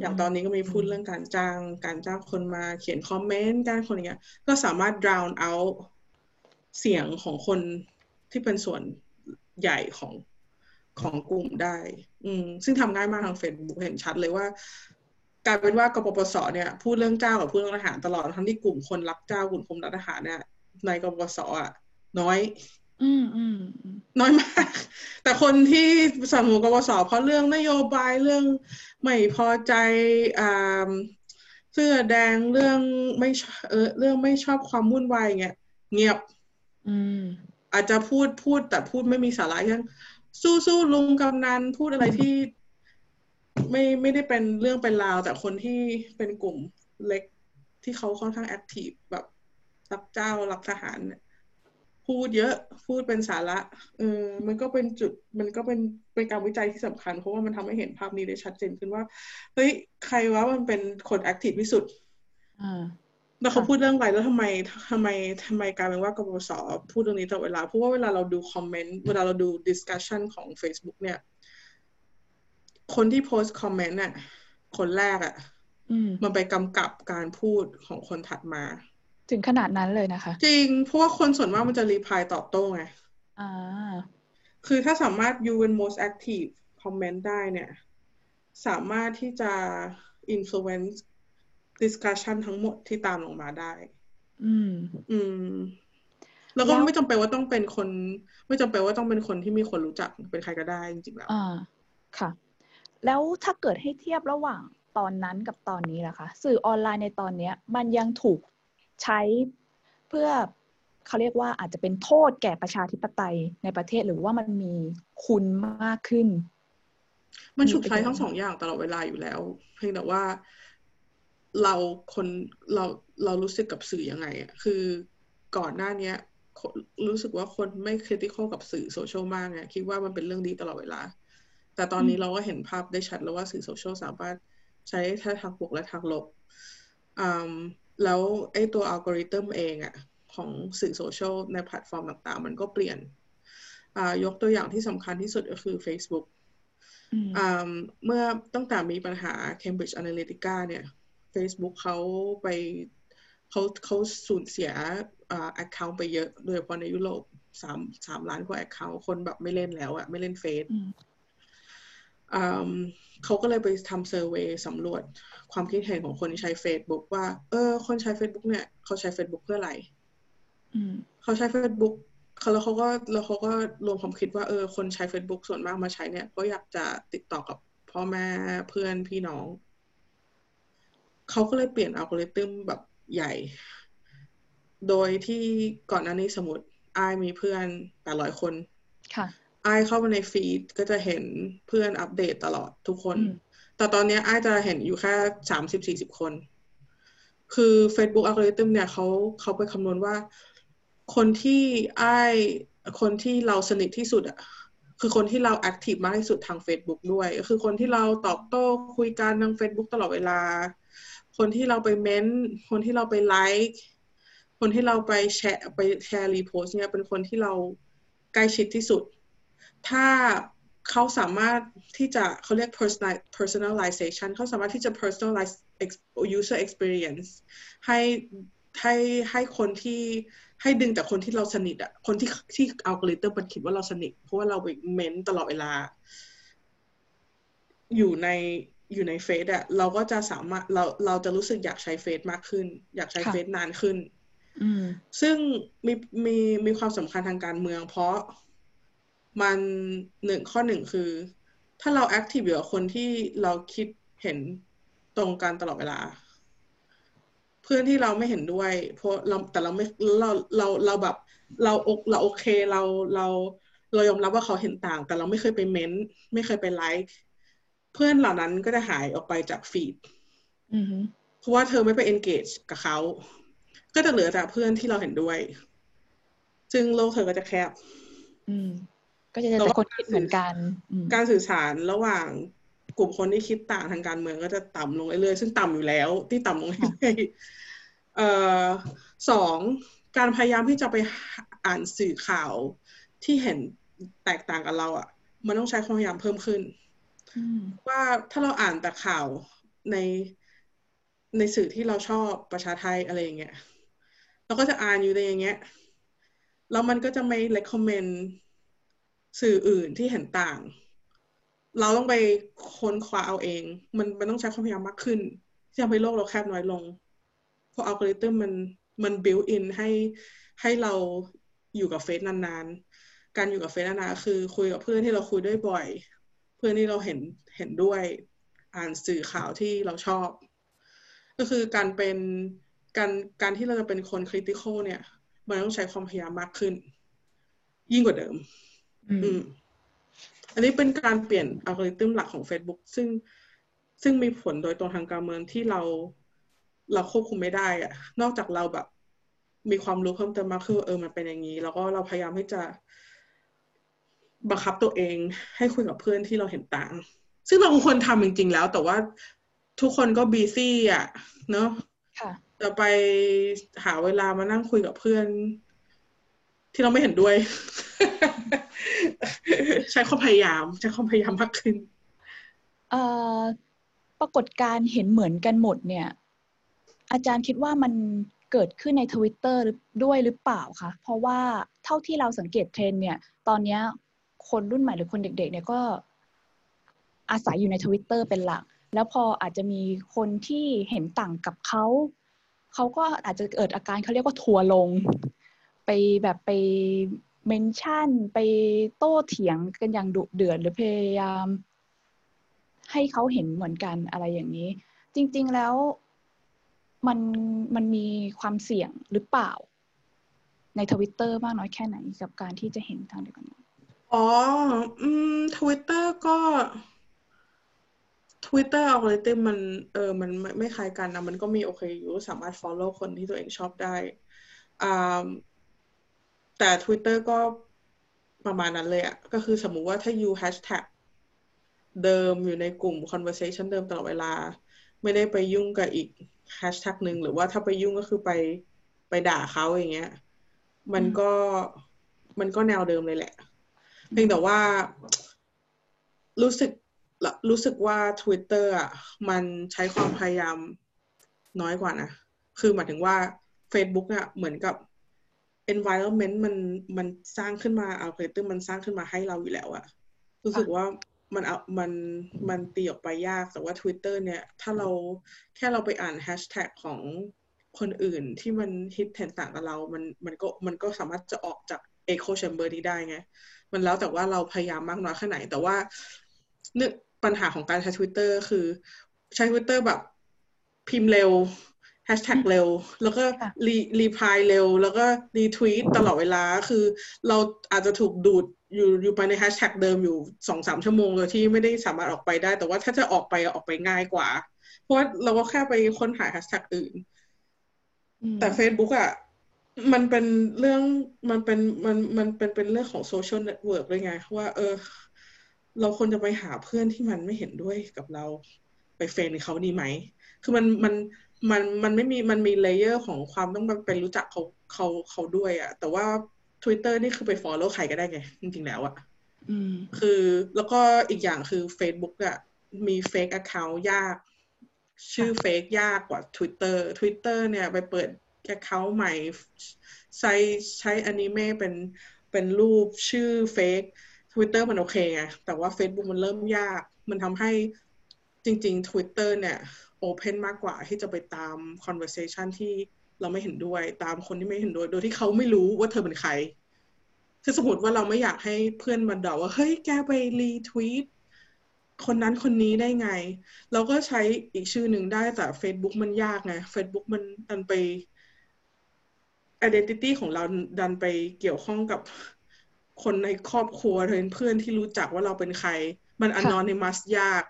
อย่างตอนนี้ก็มีพูดเรื่องการจ้างการจ้างคนมาเขียนคอมเมนต์จ้างคนอย่างเงี้ย ก็สามารถ drown out เสียงของคนที่เป็นส่วนใหญ่ของของกลุ่มได้ อืมซึ่งทำง่ายมากทางเฟซบุ๊กเห็นชัดเลยว่ากลายเป็นว่ากปปสเนี่ยพูดเรื่องเจ้ากับพูดเรื่องทหารตลอดทั้งที่กลุ่มคนรักเจ้ากลุ่มคนรักทหารเนี่ยในกปปสอะน้อย อืมอืมน้อยมาก แต่คนที่สนับสนุนกปปสเพราะเรื่องนโยบายเรื่องไม่พอใจอ่าเสื้อแดงเรื่องไม่เออเรื่องไม่ชอบความวุ่นวายเงี้ยเงียบ อืม อาจจะพูดพูดแต่พูดไม่มีสาระยังสู้สู้ลุงกำนันพูดอะไรที่ ไม่ไม่ได้เป็นเรื่องเป็นราว แต่คนที่เป็นกลุ่มเล็กที่เขาค่อนข้างแอคทีฟแบบ รักเจ้ารักทหารเนี่ย พูดเยอะพูดเป็นสาระเออมันก็เป็นจุดมันก็เป็นเป็นการวิจัยที่สำคัญ เพราะว่ามันทำให้เห็นภาพนี้ได้ชัดเจนขึ้นว่าเฮ้ยใครว่ามันเป็นคน active ที่สุดแล้วเขาพูดเรื่องอะไรแล้วทำไมทำไมทำไมกลายเป็นว่ากบสพูดเรื่องนี้ตลอดเวลาเพราะว่าเวลาเราดู comment เวลาเราดู discussion ของ Facebook เนี่ย คนที่โพสต์ comment น่ะคนแรกอะ่ะมันไปกำกับการพูดของคนถัดมา ถึงขนาดนั้นเลยนะคะ จริง เพราะว่าคนส่วนมากมันจะรีพายตอบโต้ไงอ่าคือถ้าสามารถ you เป็น most active comment ได้เนี่ย สามารถที่จะ influence discussion ทั้งหมดที่ตามลงมาได้ อืม อืม แล้วก็ไม่จำเป็นว่าต้องเป็นคน ไม่จำเป็นว่าต้องเป็นคนที่มีคนรู้จักเป็นใครก็ได้จริงๆแล้วอ่าค่ะ แล้วถ้าเกิดให้เทียบระหว่างตอนนั้นกับตอนนี้ล่ะคะ สื่อออนไลน์ในตอนเนี้ย มันยังถูก ใช้เพื่อเขาเรียกว่าอาจจะเป็นโทษแก่ประชาธิปไตยในประเทศหรือว่ามันมีคุณมากขึ้น มันถูกใช้ทั้งสองอย่างตลอดเวลาอยู่แล้ว เพียงแต่ว่าเราคนเราเรารู้สึกกับสื่อยังไงอะคือก่อนหน้าเนี้ยรู้สึกว่าคนไม่คริติคอลกับสื่อโซเชียลมากไงคิดว่ามันเป็นเรื่องดีตลอดเวลา แต่ตอนนี้เราก็เห็นภาพได้ชัดแล้วว่าสื่อโซเชียลสามารถใช้ทั้งทางบวกและทางลบ แล้วไอ้ตัวอัลกอริทึมเองอะของสื่อโซเชียลในแพลตฟอร์มต่างๆ มันก็เปลี่ยนยกตัวอย่างที่สำคัญที่สุดก็คือ Facebook เมื่อตั้งแต่มีปัญหา Cambridge Analytica เนี่ย Facebook เขาไปเขาเขาสูญเสียอ่า account ไปเยอะโดยเฉพาะในยุโรปสามสามล้านกว่า account คนแบบไม่เล่นแล้วอะไม่เล่นเฟซ เขาก็เลยไปทำเซอร์เวยสำรวจความคิดเห็นของคนที่ใช้ Facebook ว่า เออ คนใช้ Facebook เนี่ย เขาใช้ Facebook เพื่ออะไรเขาใช้ Facebook เขาแล้วเขาก็แล้วเขาก็รวมความคิดว่าเออ คนใช้ Facebook ส่วนมากมาใช้เนี่ยก็อยากจะติดต่อกับพ่อแม่เพื่อนพี่น้อง เขาก็เลยเปลี่ยนอัลกอริทึมแบบใหญ่ โดยที่ก่อนหน้านี้สมมติไอมีเพื่อนแปดร้อยคน ค่ะ ไอเข้ามาในฟีดก็จะเห็นเพื่อนอัปเดตตลอดทุกคนอืมแต่ตอนเนี้ยไอจะเห็นอยู่แค่สามสิบสี่สิบคน คือ Facebook algorithm เนี่ยเขาเขาไปคำนวณว่า คนที่ไอคนที่เราสนิทที่สุดอะคือคนที่เราแอคทีฟมากที่สุดทาง Facebook ด้วยก็คือคนที่เราตอบโต้คุยกันทาง Facebook ตลอดเวลา คนที่เราไปเม้นต์คนที่เราไปไลค์คนที่เราไปแชร์ไปแชร์รีโพสเนี่ยเป็นคนที่เราใกล้ชิดที่สุด ถ้าเขาสามารถที่จะเขาเรียก personal personalization เขาสามารถที่จะ personalize ex- user experience ให้ให้ให้คนที่ให้ดึงแต่คนที่เราสนิทอะคนที่ที่อัลกอริทึมมันคิดว่าเราสนิท เพราะว่าเราไปเม้นตลอดเวลา อยู่ในอยู่ในเฟซอะเราก็จะสามารถเราเราจะรู้สึกอยากใช้เฟซมากขึ้น อยากใช้ค่ะเฟซนานขึ้นอืมซึ่งมีมีมีความสำคัญทางการเมือง เพราะ มันหนึ่งข้อหนึ่งคือ ถ้าเราแอคทีฟอยู่กับคนที่เราคิดเห็นตรงกันตลอดเวลา เพื่อนที่เราไม่เห็นด้วย เพราะเราแต่เราไม่เราเราเราแบบเราโอเราโอเคเราเราเรายอมรับว่าเขาเห็นต่าง แต่เราไม่เคยไปเม้นต์ไม่เคยไปไลค์เพื่อนเหล่านั้นก็จะหายออกไปจากฟีดอืมเพราะว่าเธอไม่ไป engage กับเขา ก็จะเหลือแต่เพื่อนที่เราเห็นด้วย ซึ่งโลกเธอก็จะแคบ อืม ก็จะเจอแต่คนคิดเหมือนกันอืมการสื่อสารระหว่างกลุ่มคนที่คิดต่างทางการเมืองก็จะต่ำลงเรื่อยๆซึ่งต่ำอยู่แล้ว ที่ต่ำลงเรื่อยๆเอ่อสองการพยายามที่จะไปอ่านสื่อข่าวที่เห็นแตกต่างกับเราอะ มันต้องใช้ความพยายามเพิ่มขึ้นอืมว่าถ้าเราอ่านแต่ข่าวในในสื่อที่เราชอบประชาไทยอะไรอย่างเงี้ยเราก็จะอ่านอยู่ในอย่างเงี้ยแล้วมันก็จะไม่ recommend สื่ออื่นที่เห็นต่าง เราต้องไปค้นคว้าเอาเอง มันมันต้องใช้ความพยายามมากขึ้น ที่ทำให้โลกเราแคบน้อยลง เพราะอัลกอริทึมมันมัน built in ให้ให้เราอยู่กับเฟซนานๆ การอยู่กับเฟซนานๆคือคุยกับเพื่อนที่เราคุยด้วยบ่อย เพื่อนที่เราเห็นเห็นด้วย อ่านสื่อข่าวที่เราชอบ ก็คือการเป็นการการที่เราจะเป็นคน critical เนี่ย มันต้องใช้ความพยายามมากขึ้น ยิ่งกว่าเดิม อืมอืมอันนี้เป็นการเปลี่ยนอัลกอริทึมหลักของ Facebook ซึ่งซึ่งมีผลโดยตรงทางการเมืองที่เราเราควบคุมไม่ได้อะนอกจากเราแบบ มีความรู้เพิ่มเติมมากคือเออมันเป็นอย่างนี้ แล้วก็เราพยายามที่จะบังคับตัวเองให้คุยกับเพื่อนที่เราเห็นต่าง ซึ่งเราควรทำจริง ๆ แล้ว แต่ว่าทุกคนก็บีซี่อะ เนอะค่ะจะไปหาเวลามานั่งคุยกับเพื่อน ที่เราไม่เห็นด้วย ใช้ความพยายามใช้ความพยายามมากขึ้นเอ่อปรากฏการณ์เห็นเหมือนกันหมดเนี่ย อาจารย์คิดว่ามันเกิดขึ้นในทวิตเตอร์ด้วยหรือเปล่าคะเพราะว่าเท่าที่เราสังเกตเทรนเนี่ย ตอนนี้คนรุ่นใหม่หรือคนเด็ก ๆ เนี่ยก็อาศัยอยู่ในทวิตเตอร์เป็นหลัก แล้วพออาจจะมีคนที่เห็นต่างกับเขา เขาก็อาจจะเกิดอาการเขาเรียกว่าทัวร์ลง ไปแบบไปเมนชั่น ไปโต้เถียงกันอย่างดุเดือดหรือพยายาม ให้เขาเห็นเหมือนกันอะไรอย่างนี้ จริง ๆแล้วมันมันมีความเสี่ยงหรือเปล่า ในทวิตเตอร์มากน้อยแค่ไหนกับการที่จะเห็นทางเดียวกันอ๋อ อืมทวิตเตอร์ก็ Twitter algorithm มันเออมันไม่ไม่คล้ายกันนะ มันก็มีโอเคอยู่สามารถ follow คนที่ตัวเองชอบได้อ่า แต่ Twitter ก็ประมาณนั้นเลยอะก็คือสมมุติว่าถ้า you hashtag เดิมอยู่ในกลุ่ม conversation เดิมตลอดเวลา ไม่ได้ไปยุ่งกับอีก hashtag หนึ่งหรือว่าถ้าไปยุ่งก็คือไปไปด่าเขาอย่างเงี้ย มันก็มันก็แนวเดิมเลยแหละ เพียงแต่ว่า รู้สึกรู้สึกว่า Twitter อะมันใช้ความพยายามน้อยกว่านะ คือหมายถึงว่า Facebook อะเหมือนกับ environment มันมันสร้างขึ้นมาอัลกอริทึมมันสร้างขึ้นมาให้เราอยู่แล้วอะรู้สึกว่ามันเอามันมันตีออกไปยากแต่ว่า Twitter เนี่ย ถ้าเราแค่เราไปอ่านแฮชแท็กของคนอื่นที่มันฮิตเห็นต่างกับเรา มันมันก็มันก็สามารถจะออกจาก echo chamber นี้ได้ไง มันแล้วแต่ว่าเราพยายามมากน้อยแค่ไหน แต่ว่านื่งปัญหาของการใช้ Twitter คือใช้ Twitter แบบพิมพ์เร็ว แฮชแท็กเร็ว แล้วก็รีรีพายเร็ว แล้วก็รีทวีตตลอดเวลาคือเราอาจจะถูกดูดอยู่อยู่ไปในแฮชแท็กเดิมอยู่สองสามชั่วโมงโดยที่ไม่ได้สามารถออกไปได้ แต่ว่าถ้าจะออกไปออกไปง่ายกว่า เพราะว่าเราก็แค่ไปค้นหาแฮชแท็กอื่น แต่ Facebook อะมันเป็นเรื่องมันเป็นมันมันเป็นเป็นเรื่องของ social network เลยไง ว่าเออ เราควรจะไปหาเพื่อนที่มันไม่เห็นด้วยกับเราไป friend เขาดีไหม คือมันมัน มันมันไม่มีมันมี layer ของความต้องไปรู้จักเขาเขาเขาด้วยอะแต่ว่า Twitter นี่คือไป follow ใครก็ได้ไง จริง ๆ แล้วอะคือแล้วก็อีกอย่างคือ Facebook อะมี fake account ยาก ชื่อ fake ยากกว่า Twitter Twitter เนี่ยไปเปิด account ใหม่ ใช้ใช้อนิเมะเป็นเป็นรูปชื่อ fake Twitter มันโอเคไงแต่ว่า Facebook มันเริ่มยาก มันทำให้จริง ๆ Twitter เนี่ยโอ เพนมากกว่าที่จะไปตาม conversation ที่เราไม่เห็นด้วย ตามคนที่ไม่เห็นด้วย โดยที่เขาไม่รู้ว่าเธอเป็นใคร คือสมมติว่าเราไม่อยากให้เพื่อนมาด่าว่า เฮ้ยแกไปรีทวีตคนนั้นคนนี้ได้ไง เราก็ใช้อีกชื่อหนึ่งได้แต่ Facebook มันยากไง Facebook มันดันไป identity ของเราดันไปเกี่ยวข้องกับคนในครอบครัวเพื่อนที่รู้จักว่าเราเป็นใคร มัน anonymous ยาก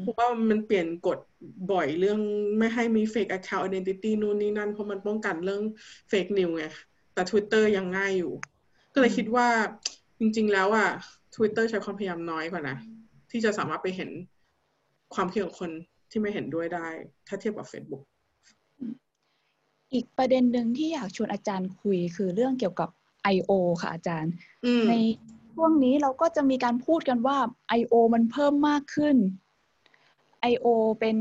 เพราะว่ามันเปลี่ยนกฎบ่อยเรื่องไม่ให้มี fake account identity นู่นนี่นั่น เพราะมันป้องกันเรื่อง fake news ไง แต่ Twitter ยังง่ายอยู่ ก็เลยคิดว่าจริง ๆ แล้วอะ Twitter ใช้ความพยายามน้อยกว่านะ ที่จะสามารถไปเห็นความคิดของคนที่ไม่เห็นด้วยได้ ถ้าเทียบกับ Facebook อีกประเด็นหนึ่งที่อยากชวนอาจารย์คุยคือเรื่องเกี่ยวกับ I.O. ค่ะอาจารย์ ในช่วงนี้เราก็จะมีการพูดกันว่า I.O. มันเพิ่มมากขึ้น I.O. เป็น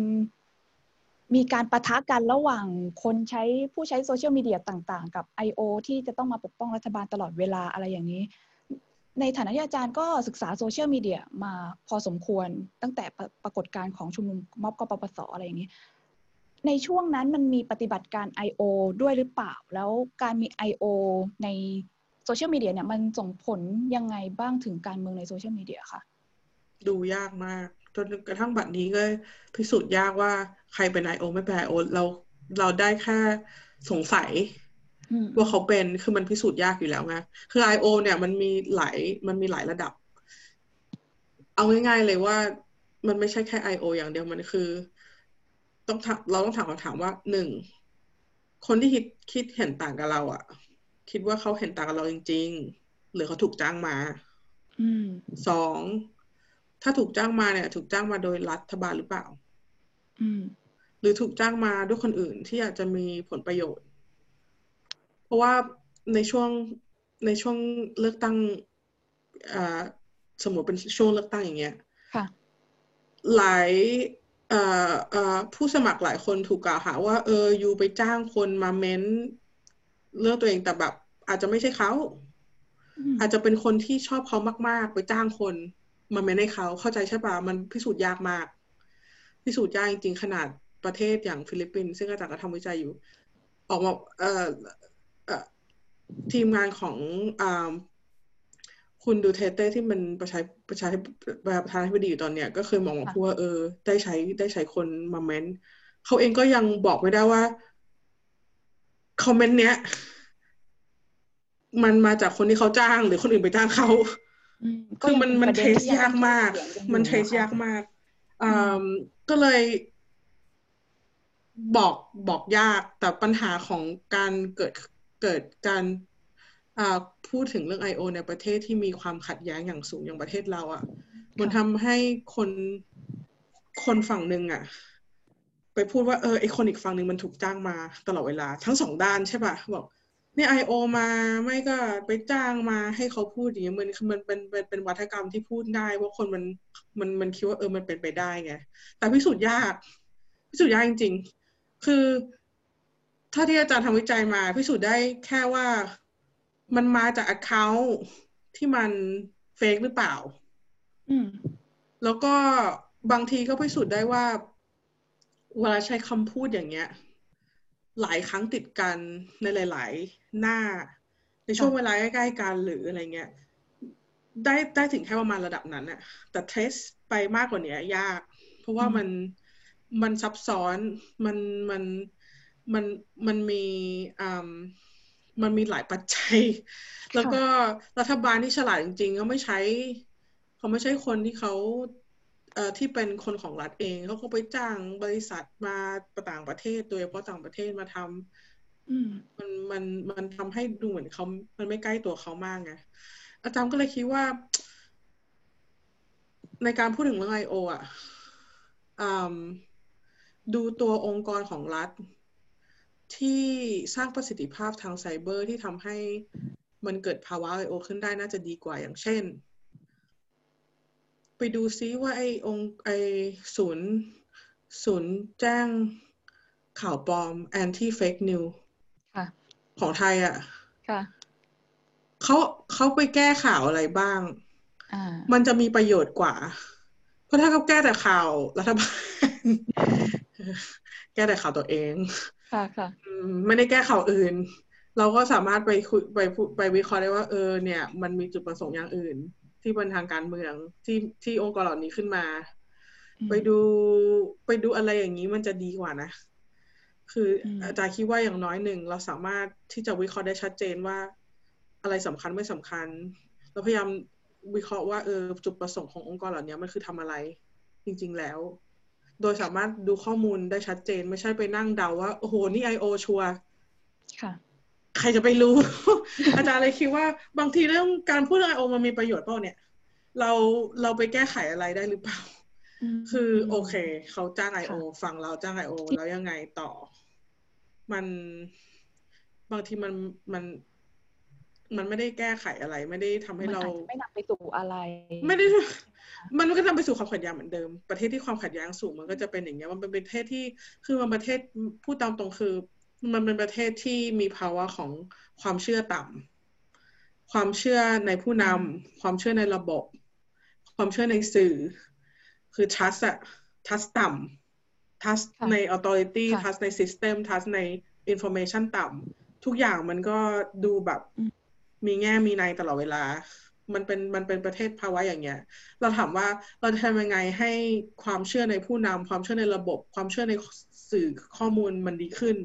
มีการประทะกันระหว่างคนใช้ผู้ใช้โซเชียลมีเดียต่างๆ กับ I.O. ที่จะต้องมาปกป้องรัฐบาลตลอดเวลาอะไรอย่างนี้ ในฐานะที่อาจารย์ก็ศึกษาโซเชียลมีเดียมาพอสมควรตั้งแต่ปรากฏการณ์ของชุมนุมม็อบกปปสอะไรอย่างนี้ ในช่วงนั้นมันมีปฏิบัติการ I.O. ด้วยหรือเปล่า แล้วการมี I.O. ในโซเชียลมีเดียเนี่ยมันส่งผลยังไงบ้างถึงการเมืองในโซเชียลมีเดียคะดูยากมาก จนกระทั่งบัดนี้ก็พิสูจน์ยากว่าใครเป็นไอโอไม่เป็นไอโอเราเราได้แค่สงสัยว่าเขาเป็นคือมันพิสูจน์ยากอยู่แล้วไงคือไอโอเนี่ยมันมีหลายมันมีหลายระดับ เอาง่ายๆเลยว่ามันไม่ใช่แค่ไอโออย่างเดียวมันคือ ต้องเราต้องถามคำถามว่าหนึ่งคนที่คิดคิดเห็นต่างกับเราอะ่ะคิดว่าเขาเห็นต่างกับเราจริง ๆ หรือเขาถูกจ้างมาสอง ถ้าถูกจ้างมาเนี่ย ถูกจ้างมาโดยรัฐบาลหรือเปล่า อืม หรือถูกจ้างมาด้วยคนอื่นที่อาจจะมีผลประโยชน์ เพราะว่าในช่วงในช่วงเลือกตั้งอ่าสมมติเป็นช่วงเลือกตั้งอย่างเงี้ยค่ะหลายผู้สมัครหลายคนถูกกล่าวหาว่า เอออยู่ไปจ้างคนมาเม้นเรื่องตัวเองแต่แบบ อาจจะไม่ใช่เขา อาจจะเป็นคนที่ชอบเขามาก ๆ ไปจ้างคน มันไม่ให้เขาเข้าใจใช่ปะมันพิสูจน์ยากมาก พิสูจน์ยากจริงๆขนาดประเทศอย่างฟิลิปปินส์ซึ่งอาจารย์ก็ทำวิจัยอยู่ ออกมาเอ่อทีมงานของอคุณดูเตอร์เตที่มันประชาประชาประธานาธิบดีอยู่ตอนเนี้ยก็เคยมองว่าพูดว่าเออ ได้ใช้ได้ใช้คนมา commentเขาเองก็ยังบอกไม่ได้ว่าคอมเมนต์เนี้ย มันมาจากคนที่เขาจ้างหรือคนอื่นไปจ้างเขา คือมันมันเทสยากมาก มันเทสยากมากอ่าก็เลยบอกบอกยากแต่ปัญหาของการเกิดเกิดการพูดถึงเรื่อง I.O. ในประเทศที่มีความขัดแย้งอย่างสูงอย่างประเทศเราอะ่ะ มันทำให้คนคนฝั่งหนึ่งอะ่ะ ไปพูดว่าเออไอคนอีกฝั่งหนึ่งมันถูกจ้างมาตลอดเวลา ทั้งสองด้านใช่ปะบอก นี่ไอโอมาไม่ก็ไปจ้างมาให้เขาพูดอย่างเงี้ยมันมันเป็นเป็นเป็นวัฒกรรมที่พูดได้ว่าคนมันมันมันคิดว่าเออมันเป็นไปได้ไงแต่พิสูจน์ยากพิสูจน์ยากจริง ๆ คือ ถ้าที่อาจารย์ทำวิจัยมา พิสูจน์ได้แค่ว่ามันมาจากอ c c o u n t ที่มันเฟกหรือเปล่า อืมแล้วก็บางทีก็พิสูจน์ได้ว่า เวลาใช้คำพูดอย่างเงี้ย หลายครั้งติดกันในหลาย ๆ หน้า ในช่วงเวลาใกล้ๆกันหรืออะไรเงี้ยได้ได้ถึงแค่ประมาณระดับนั้นอะแต่เทสไปมากกว่านี้ยาก เพราะว่ามันมันซับซ้อนมันมันมันมันมีอ่ามันมีหลายปัจจัย แล้วก็รัฐบาลที่ฉลาดจริงๆก็ไม่ใช้เขาไม่ใช่คนที่เขาเอ่อที่เป็นคนของรัฐเองเขาก็ไปจ้างบริษัทมาต่างประเทศโดยเฉพาะต่างประเทศมาทำ มันมันมันทำให้ดูเหมือนเขา มันไม่ใกล้ตัวเขามากไงอาจารย์ก็เลยคิดว่า ในการพูดถึงเรื่องไอโออะดูตัวองค์กรของรัฐ ที่สร้างประสิทธิภาพทางไซเบอร์ที่ทำให้มันเกิดภาวะไอโอขึ้นได้น่าจะดีกว่าอย่างเช่น ไปดูซิว่าไอองไอศูนย์ ศูนย์แจ้งข่าวปลอม anti fake news ของไทยอะเขาเขาไปแก้ข่าวอะไรบ้าง มันจะมีประโยชน์กว่า เพราะถ้าเขาแก้แต่ข่าวรัฐบาล แก้แต่ข่าวตัวเอง ค่ะค่ะไม่ได้แก้ข่าวอื่น เราก็สามารถไปคุยไปไปวิเคราะห์ได้ว่าเออเนี่ย มันมีจุดประสงค์อย่างอื่น ที่เป็นทางการเมืองที่ที่องค์กรเหล่านี้ขึ้นมา ไปดูไปดูอะไรอย่างนี้มันจะดีกว่านะ คืออาจารย์คิดว่าอย่างน้อยหนึ่งเราสามารถที่จะวิเคราะห์ได้ชัดเจนว่า อะไรสำคัญไม่สำคัญ เราพยายามวิเคราะห์ว่าเออจุดประสงค์ขององค์กรเหล่านี้มันคือทำอะไร จริง ๆแล้ว โดยสามารถดูข้อมูลได้ชัดเจน ไม่ใช่ไปนั่งเดาว่า โอ้โห นี่ไอโอชัวค่ะ ใครจะไปรู้ อาจารย์เลยคิดว่าบางทีเรื่องการพูดไอโอมันมีประโยชน์เปล่าเนี่ย เราเราไปแก้ไขอะไรได้หรือเปล่า คือโอเค เขาจ้างไอโอฝั่งเราจ้างไอโอแล้วยังไงต่อ มันบางทีมันมัน มันไม่ได้แก้ไขอะไร ไม่ได้ทำให้เราไม่นำไปสู่อะไร ไม่ได้ มันก็นำไปสู่ความขัดแย้งเหมือนเดิม ประเทศที่ความขัดแย้งสูงมันก็จะเป็นอย่างเงี้ย มันเป็นประเทศที่คือมันประเทศพูดตามตรงคือ มันเป็นประเทศที่มีภาวะของความเชื่อต่ำความเชื่อในผู้นำความเชื่อในระบบ ความเชื่อในสื่อ คือ trust อะ trust ต่ำ trust ใน authority trust ใน system trust ใน information ต่ำทุกอย่างมันก็ดูแบบมีแง่มีในตลอดเวลา มันเป็นมันเป็นประเทศภาวะอย่างเงี้ย เราถามว่าเราจะทำยังไงให้ความเชื่อในผู้นำความเชื่อในระบบ ความเชื่อในสื่อข้อมูลมันดีขึ้น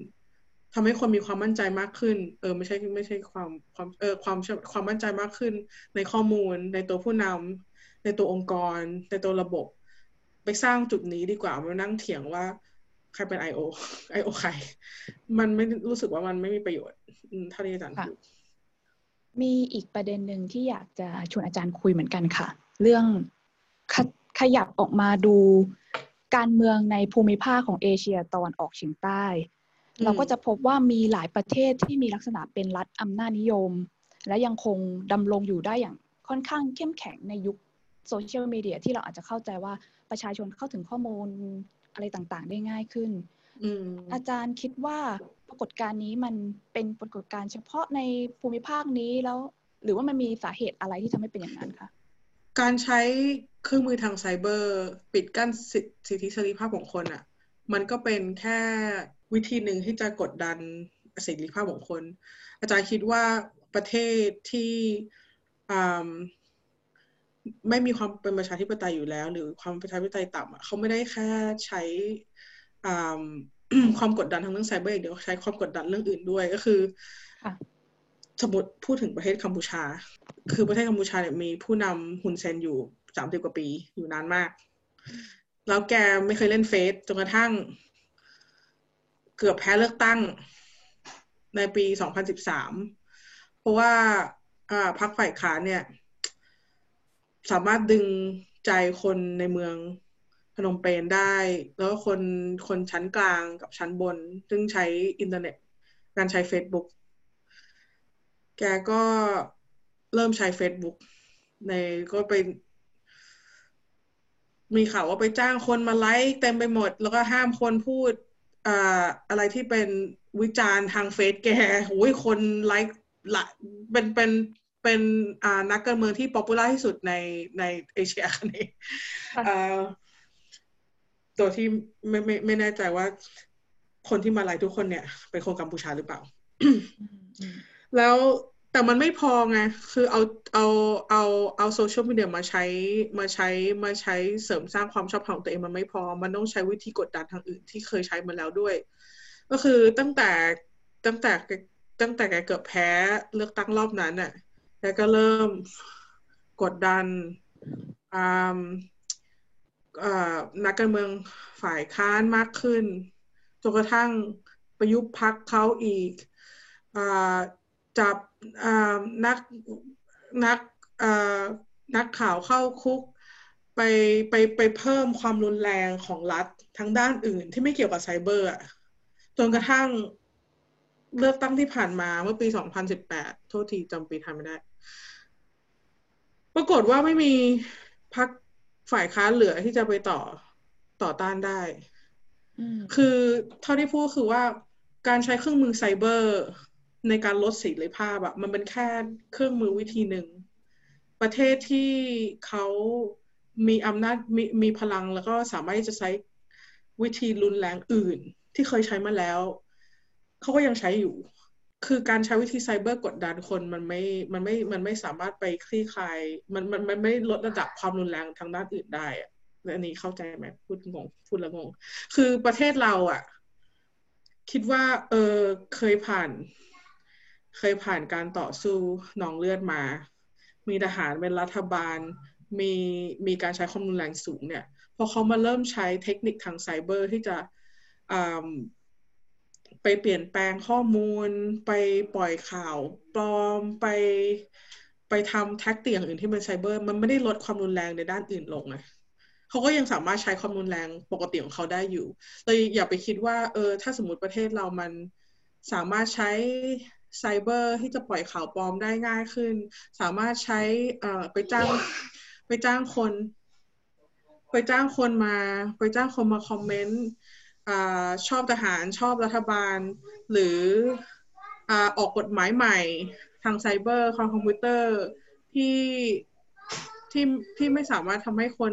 ทำให้คนมีความมั่นใจมากขึ้น เออไม่ใช่ไม่ใช่ความความเออความความมั่นใจมากขึ้น ในข้อมูลในตัวผู้นำในตัวองค์กร ในตัวระบบ ไปสร้างจุดนี้ดีกว่ามานั่งเถียงว่าใครเป็นไอโอไอโอใคร มันไม่รู้สึกว่ามันไม่มีประโยชน์เท่าที่อาจารย์พูดมีอีกประเด็นหนึ่งที่อยากจะชวนอาจารย์คุยเหมือนกันค่ะ เรื่องขขยับออกมาดูการเมืองในภูมิภาคของเอเชียตะวันออกเฉียงใต้ เราก็จะพบว่ามีหลายประเทศที่มีลักษณะเป็นรัฐอำนาจนิยม และยังคงดำรงอยู่ได้อย่างค่อนข้างเข้มแข็งในยุคโซเชียลมีเดียที่เราอาจจะเข้าใจว่า ประชาชนเข้าถึงข้อมูลอะไรต่างๆ ได้ง่ายขึ้นอาจารย์คิดว่าปรากฏการณ์นี้มันเป็นปรากฏการณ์เฉพาะในภูมิภาคนี้แล้ว หรือว่ามันมีสาเหตุอะไรที่ทำให้เป็นอย่างนั้นคะการใช้เครื่องมือทางไซเบอร์ ปิดกั้นสิทธิเสรีภาพของคนอะ่ะ มันก็เป็นแค่วิธีหนึ่งที่จะกดดันเสรีภาพของคน อาจารย์คิดว่าประเทศที่ ไม่มีความเป็นประชาธิปไตยอยู่แล้ว หรือความประชาธิปไตยต่ำอะเขาไม่ได้แค่ใช้ความกดดันทางเรื่องไซเบอร์เดียวใช้ความกดดันเรื่องอื่นด้วยก็คือสมมติพูดถึงประเทศกัมพูชา คือประเทศกัมพูชาเนี่ยมีผู้นำฮุนเซนอยู่สามสิบกว่าปีอยู่นานมาก แล้วแกไม่เคยเล่นเฟซจนกระทั่ง เกือบแพ้เลือกตั้งในปีสองพันสิบสามเพราะว่าพรรคฝ่ายค้านเนี่ย สามารถดึงใจคนในเมืองพนมเปญได้ แล้วคนคนชั้นกลางกับชั้นบน ซึ่งใช้อินเทอร์เน็ต การใช้ Facebook แกก็เริ่มใช้ Facebook ในก็ไป มีข่าวว่าไปจ้างคนมาไลค์เต็มไปหมด แล้วก็ห้ามคนพูดอ่าอะไรที่เป็นวิจารณ์ทางเฟซแกโอ้ยคนไลค์ละเป็นเป็น เป็นอ่านักการเมืองที่ popular ที่สุดในในเอเชียคันนี้ตัวที่ไม่ไม่ไม่แน่ใจว่าคนที่มาไลฟ์ทุกคนเนี่ย เป็นคนกัมพูชาหรือเปล่า แล้วแต่มันไม่พอไง คือเอาเอาเอาเอาโซเชียลมีเดียมาใช้มาใช้มาใช้เสริมสร้างความชอบของตัวเองมันไม่พอ มันต้องใช้วิธีกดดันทางอื่นที่เคยใช้มาแล้วด้วย ก็คือตั้งแต่ตั้งแต่ตั้งแต่แกเกือบแพ้เลือกตั้งรอบนั้นน่ะ แกก็เริ่มกดดันนักการเมืองฝ่ายค้านมากขึ้นจนกระทั่งประยุบพักเขาอีกจับนักนักนักข่าวเข้าคุกไปไปไปเพิ่มความรุนแรงของรัฐทั้งด้านอื่นที่ไม่เกี่ยวกับไซเบอร์จนกระทั่งเลือกตั้งที่ผ่านมาเมื่อปี 2018 โทษทีจำปีทันไม่ได้ ปรากฏว่าไม่มีพักฝ่ายค้านเหลือที่จะไปต่อต่อต้านได้ คือเท่าที่พูดคือว่าการใช้เครื่องมือไซเบอร์ในการลดเสรีภาพอะมันเป็นแค่เครื่องมือวิธีหนึ่ง ประเทศที่เขามีอำนาจมีมีพลังแล้วก็สามารถจะใช้วิธีรุนแรงอื่น ที่เคยใช้มาแล้ว เขาก็ยังใช้อยู่ คือการใช้วิธีไซเบอร์กดดันคนมันไม่ มันไม่ มันไม่สามารถไปคลี่คลาย มันมันมันไม่ลดระดับความรุนแรงทางด้านอื่นได้อะอันนี้เข้าใจไหมพูดงงพูดล้วงง คือประเทศเราอะคิดว่า เออเคยผ่าน เคยผ่านการต่อสู้นองเลือดมา มีทหารเป็นรัฐบาล มีมีการใช้ความรุนแรงสูงเนี่ยพอเขามาเริ่มใช้เทคนิคทางไซเบอร์ที่จะ ไปเปลี่ยนแปลงข้อมูล ไปปล่อยข่าวปลอมไป ไปทำแท็กติกอย่างอื่นที่เป็นไซเบอร์ มันไม่ได้ลดความรุนแรงในด้านอื่นลงไงเขาก็ยังสามารถใช้ความรุนแรงปกติของเขาได้อยู่เลยอย่าไปคิดว่า เออ ถ้าสมมติประเทศเรามันสามารถใช้ไซเบอร์ที่จะปล่อยข่าวปลอมได้ง่ายขึ้น สามารถใช้เออไปจ้างไปจ้างคน ไปจ้างคนมา ไปจ้างคนมาคอมเมนต์ ชอบทหารชอบรัฐบาล หรือออกกฎหมายใหม่ ทางไซเบอร์คอมพิวเตอร์ที่ที่ที่ไม่สามารถทำให้คน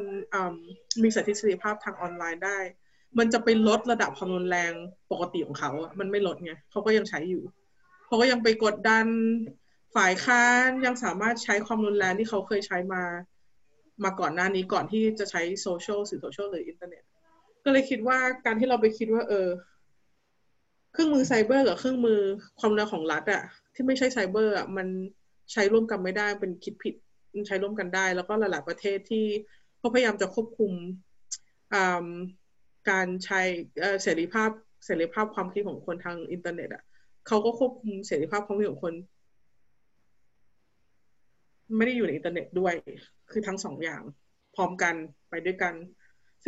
มีเสรีภาพทางออนไลน์ได้ มันจะไปลดระดับความรุนแรงปกติของเขาอะมันไม่ลดไงเขาก็ยังใช้อยู่เขาก็ยังไปกดดันฝ่ายค้านยังสามารถใช้ความรุนแรงที่เขาเคยใช้มา มาก่อนหน้านี้ก่อนที่จะใช้โซเชียลสื่อโซเชียลหรืออินเทอร์เน็ต ก็เลยคิดว่าการที่เราไปคิดว่า เออ เครื่องมือไซเบอร์กับเครื่องมือความรุนแรงของรัฐอะที่ไม่ใช่ไซเบอร์อะมันใช้ร่วมกันไม่ได้เป็นคิดผิดมันใช้ร่วมกันได้ แล้วก็หลาย ๆ ประเทศที่เขาพยายามจะควบคุมการใช้เสรีภาพเสรีภาพความคิดของคนทางอินเทอร์เน็ตอะเขาก็ควบคุมเสรีภาพความคิดของคน ไม่ได้อยู่ในอินเทอร์เน็ตด้วย คือทั้งสองอย่าง พร้อมกันไปด้วยกัน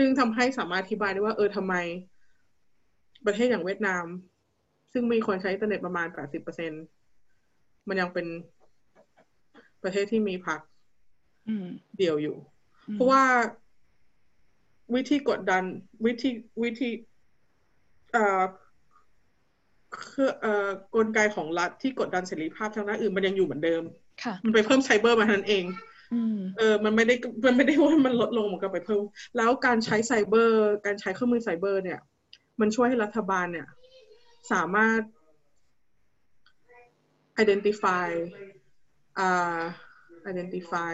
ซึ่งทำให้สามารถอธิบายได้ว่า เออทำไม ประเทศอย่างเวียดนาม ซึ่งมีคนใช้อินเทอร์เน็ตประมาณแปดสิบเปอร์เซ็นต์มันยังเป็นประเทศที่มีพรรคเดียวอยู่ เพราะว่าวิธีกดดัน วิธีวิธีคือเอ่อกลไกของรัฐที่กดดันเสรีภาพทางด้านอื่นมันยังอยู่เหมือนเดิมค่ะมันไปเพิ่มไซเบอร์มาทันเอง เออ มันไม่ได้ มันไม่ได้ว่ามันลดลงมันก็ไปเพิ่ม แล้วการใช้ไซเบอร์ การใช้เครื่องมือไซเบอร์เนี่ย มันช่วยให้รัฐบาลเนี่ย สามารถ identify อ่า identify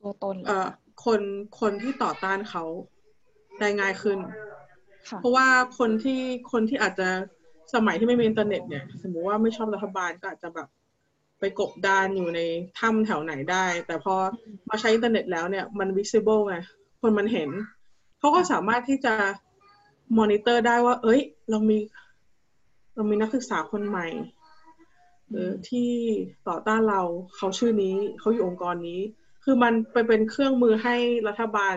ตัวตนเอ่อคน คนที่ต่อต้านเขาได้ง่ายขึ้น เพราะว่าคนที่ คนที่อาจจะสมัยที่ไม่มีอินเทอร์เน็ตเนี่ย สมมุติว่าไม่ชอบรัฐบาลก็อาจจะแบบ ไปกบดานอยู่ในถ้ำแถวไหนได้ แต่พอมาใช้อินเทอร์เน็ตแล้วเนี่ยมัน visible ไงคนมันเห็น เขาก็สามารถที่จะมอนิเตอร์ได้ว่า เอ้ย เรามี เรามีนักศึกษาคนใหม่เออที่ต่อต้านเราเขาชื่อนี้เขาอยู่องค์กรนี้ คือมันไปเป็นเครื่องมือให้รัฐบาล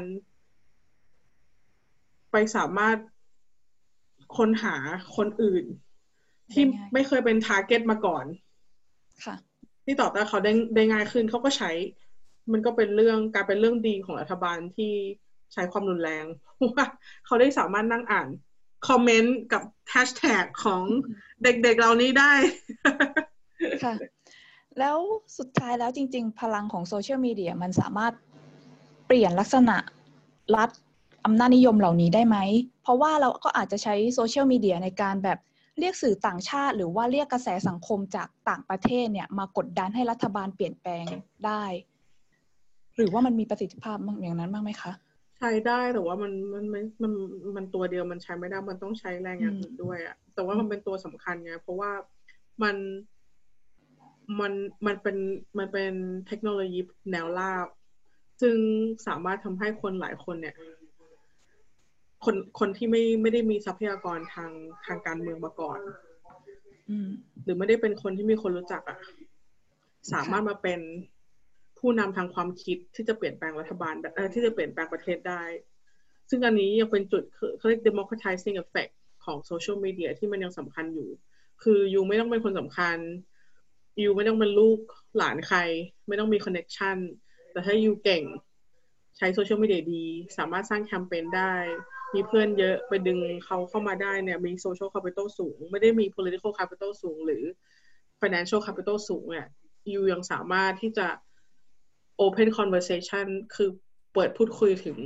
ไปสามารถค้นหาคนอื่น ที่ไม่เคยเป็น target มาก่อน ค่ะที่ตอบได้เขาได้ได้ง่ายขึ้นเขาก็ใช้ มันก็เป็นเรื่องการเป็นเรื่องดีของรัฐบาลที่ใช้ความรุนแรงเพราะว่าเขาได้สามารถนั่งอ่านคอมเมนต์กับแฮชแท็กของเด็กๆ เหล่านี้ได้ ค่ะ แล้วสุดท้ายแล้วจริง ๆ พลังของโซเชียลมีเดียมันสามารถเปลี่ยนลักษณะรัฐอำนาจนิยมเหล่านี้ได้ไหม เพราะว่าเราก็อาจจะใช้โซเชียลมีเดียในการแบบ เรียกสื่อต่างชาติ หรือว่าเรียกกระแสสังคมจากต่างประเทศเนี่ยมากดดันให้รัฐบาลเปลี่ยนแปลงได้ หรือว่ามันมีประสิทธิภาพอย่างนั้นบ้างไหมคะใช้ได้แต่ว่ามันมันม่มันมันตัวเดียวมันใช้ไม่ได้มันต้องใช้แรงอย่างอื่นด้วยอะแต่ว่ามันเป็นตัวสำคัญไงเพราะว่ามันมันมันเป็นมันเป็นเทคโนโลยีแนวราซึ่งสามารถทำให้คนหลายคนเนี่ย คนคนที่ไม่ไม่ได้มีทรัพยากรทางทางการเมืองมาก่อนอืมหรือไม่ได้เป็นคนที่มีคนรู้จักอะสามารถมาเป็นผู้นำทางความคิดที่จะเปลี่ยนแปลงรัฐบาลเอ่อที่จะเปลี่ยนแปลงประเทศได้ ซึ่งอันนี้ยังเป็นจุดคือเขาเรียก democratizing effect ของโซเชียลมีเดียที่มันยังสำคัญอยู่ คือ you ไม่ต้องเป็นคนสำคัญ you ไม่ต้องเป็นลูกหลานใคร ไม่ต้องมี connection แต่ถ้า you เก่ง ใช้โซเชียลมีเดียดี สามารถสร้างแคมเปญได้ มีเพื่อนเยอะไปดึงเขาเข้ามาได้เนี่ยมี social capital สูง ไม่ได้มี political capital สูง หรือ financial capital สูงเนี่ย you ยังสามารถที่จะ open conversation คือเปิดพูดคุยถึง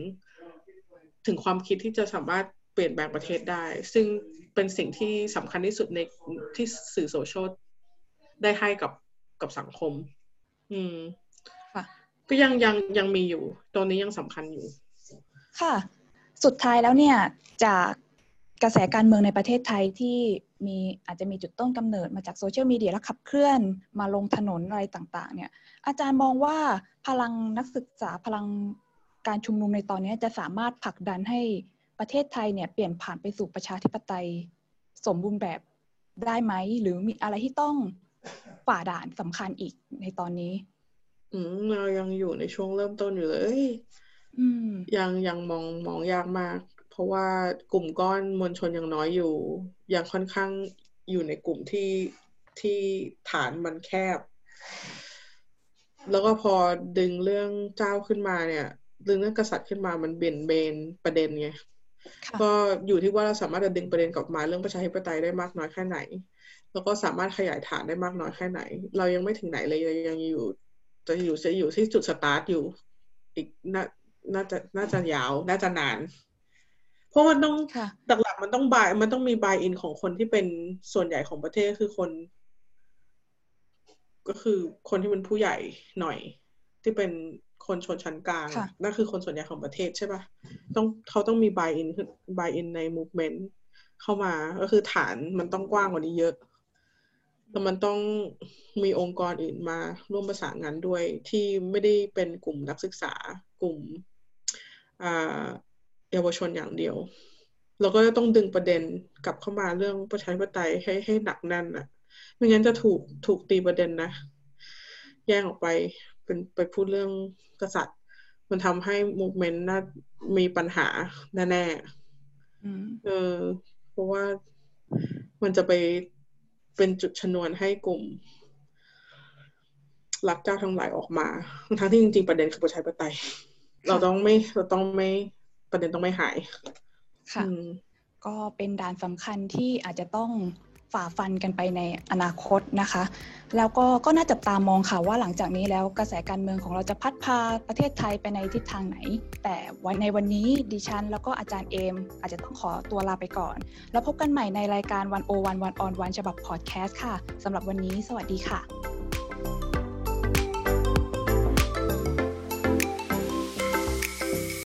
ถึงความคิดที่จะสามารถเปลี่ยนแปลงประเทศได้ ซึ่งเป็นสิ่งที่สำคัญที่สุดในที่สื่อโซเชียลได้ให้กับกับสังคม อืมค่ะก็ยังยังยังมีอยู่ตรงนี้ยังสำคัญอยู่ ค่ะ สุดท้ายแล้วเนี่ยจากกระแสการเมืองในประเทศไทยที่มีอาจจะมีจุดต้นกำเนิดมาจากโซเชียลมีเดียและขับเคลื่อนมาลงถนนอะไรต่างๆ เนี่ย อาจารย์มองว่าพลังนักศึกษาพลังการชุมนุมในตอนนี้จะสามารถผลักดันให้ประเทศไทยเนี่ยเปลี่ยนผ่านไปสู่ประชาธิปไตยสมบูรณ์แบบได้ไหม หรือมีอะไรที่ต้องฝ่าด่านสำคัญอีกในตอนนี้ อืมเรายังอยู่ในช่วงเริ่มต้นอยู่เลย อืม ยังยังมองมองยากมาก เพราะว่ากลุ่มก้อนมวลชนยังน้อยอยู่ ยังค่อนข้างอยู่ในกลุ่มที่ที่ฐานมันแคบ แล้วก็พอดึงเรื่องเจ้าขึ้นมาเนี่ย ดึงเรื่องกษัตริย์ขึ้นมามันเบี่ยนเบนประเด็นไงค่ะก็อยู่ที่ว่าเราสามารถจะดึงประเด็นกลับมาเรื่องประชาธิปไตยได้มากน้อยแค่ไหน แล้วก็สามารถขยายฐานได้มากน้อยแค่ไหน เรายังไม่ถึงไหนเลยยังอยู่ จะอยู่จะอยู่ที่จุดสตาร์ทอยู่ อีกน่า น่าจะน่าจะยาว น่าจะนาน เพราะมันต้องค่ะหลักๆมันต้องบาย มันต้องมีบายอินของคนที่เป็นส่วนใหญ่ของประเทศคือคน ก็คือคนที่เป็นผู้ใหญ่หน่อย ที่เป็นคนชนชั้นกลางค่ะนั่นคือคนส่วนใหญ่ของประเทศใช่ปะต้องเขาต้องมีบายอินบายอินในมูฟเมนต์เข้ามาก็คือฐานมันต้องกว้างกว่านี้เยอะแล้วมันต้องมีองค์กรอื่นมาร่วมประสานงานด้วยที่ไม่ได้เป็นกลุ่มนักศึกษากลุ่มอ่า เยาวชนอย่างเดียว เราก็จะต้องดึงประเด็นกลับเข้ามาเรื่องประชาธิปไตยให้ให้หนักแน่นอะไม่งั้นจะถูกถูกตีประเด็นนะ แย่งออกไปเป็นไปพูดเรื่องกษัตริย์ มันทำให้มูฟเมนต์น่ามีปัญหาแน่อืมๆเออเพราะว่ามันจะไปเป็นจุดชนวนให้กลุ่มรักเจ้าทั้งหลายออกมา ทั้งที่จริงๆประเด็นคือประชาธิปไตย เราต้องไม่เราต้องไม่ประเด็นต้องไม่หาย ค่ะอืมก็เป็นด่านสำคัญที่อาจจะต้องฝ่าฟันกันไปในอนาคตนะคะ แล้วก็ก็น่าจับตามองค่ะว่าหลังจากนี้แล้วกระแสการเมืองของเราจะพัดพาประเทศไทยไปในทิศทางไหน แต่วันในวันนี้ดิฉัน แล้วก็อาจารย์เอม อาจจะต้องขอตัวลาไปก่อน แล้วพบกันใหม่ในรายการวันโอวันวันออนวันฉบับพอดแคสต์ค่ะสำหรับวันนี้ สวัสดีค่ะ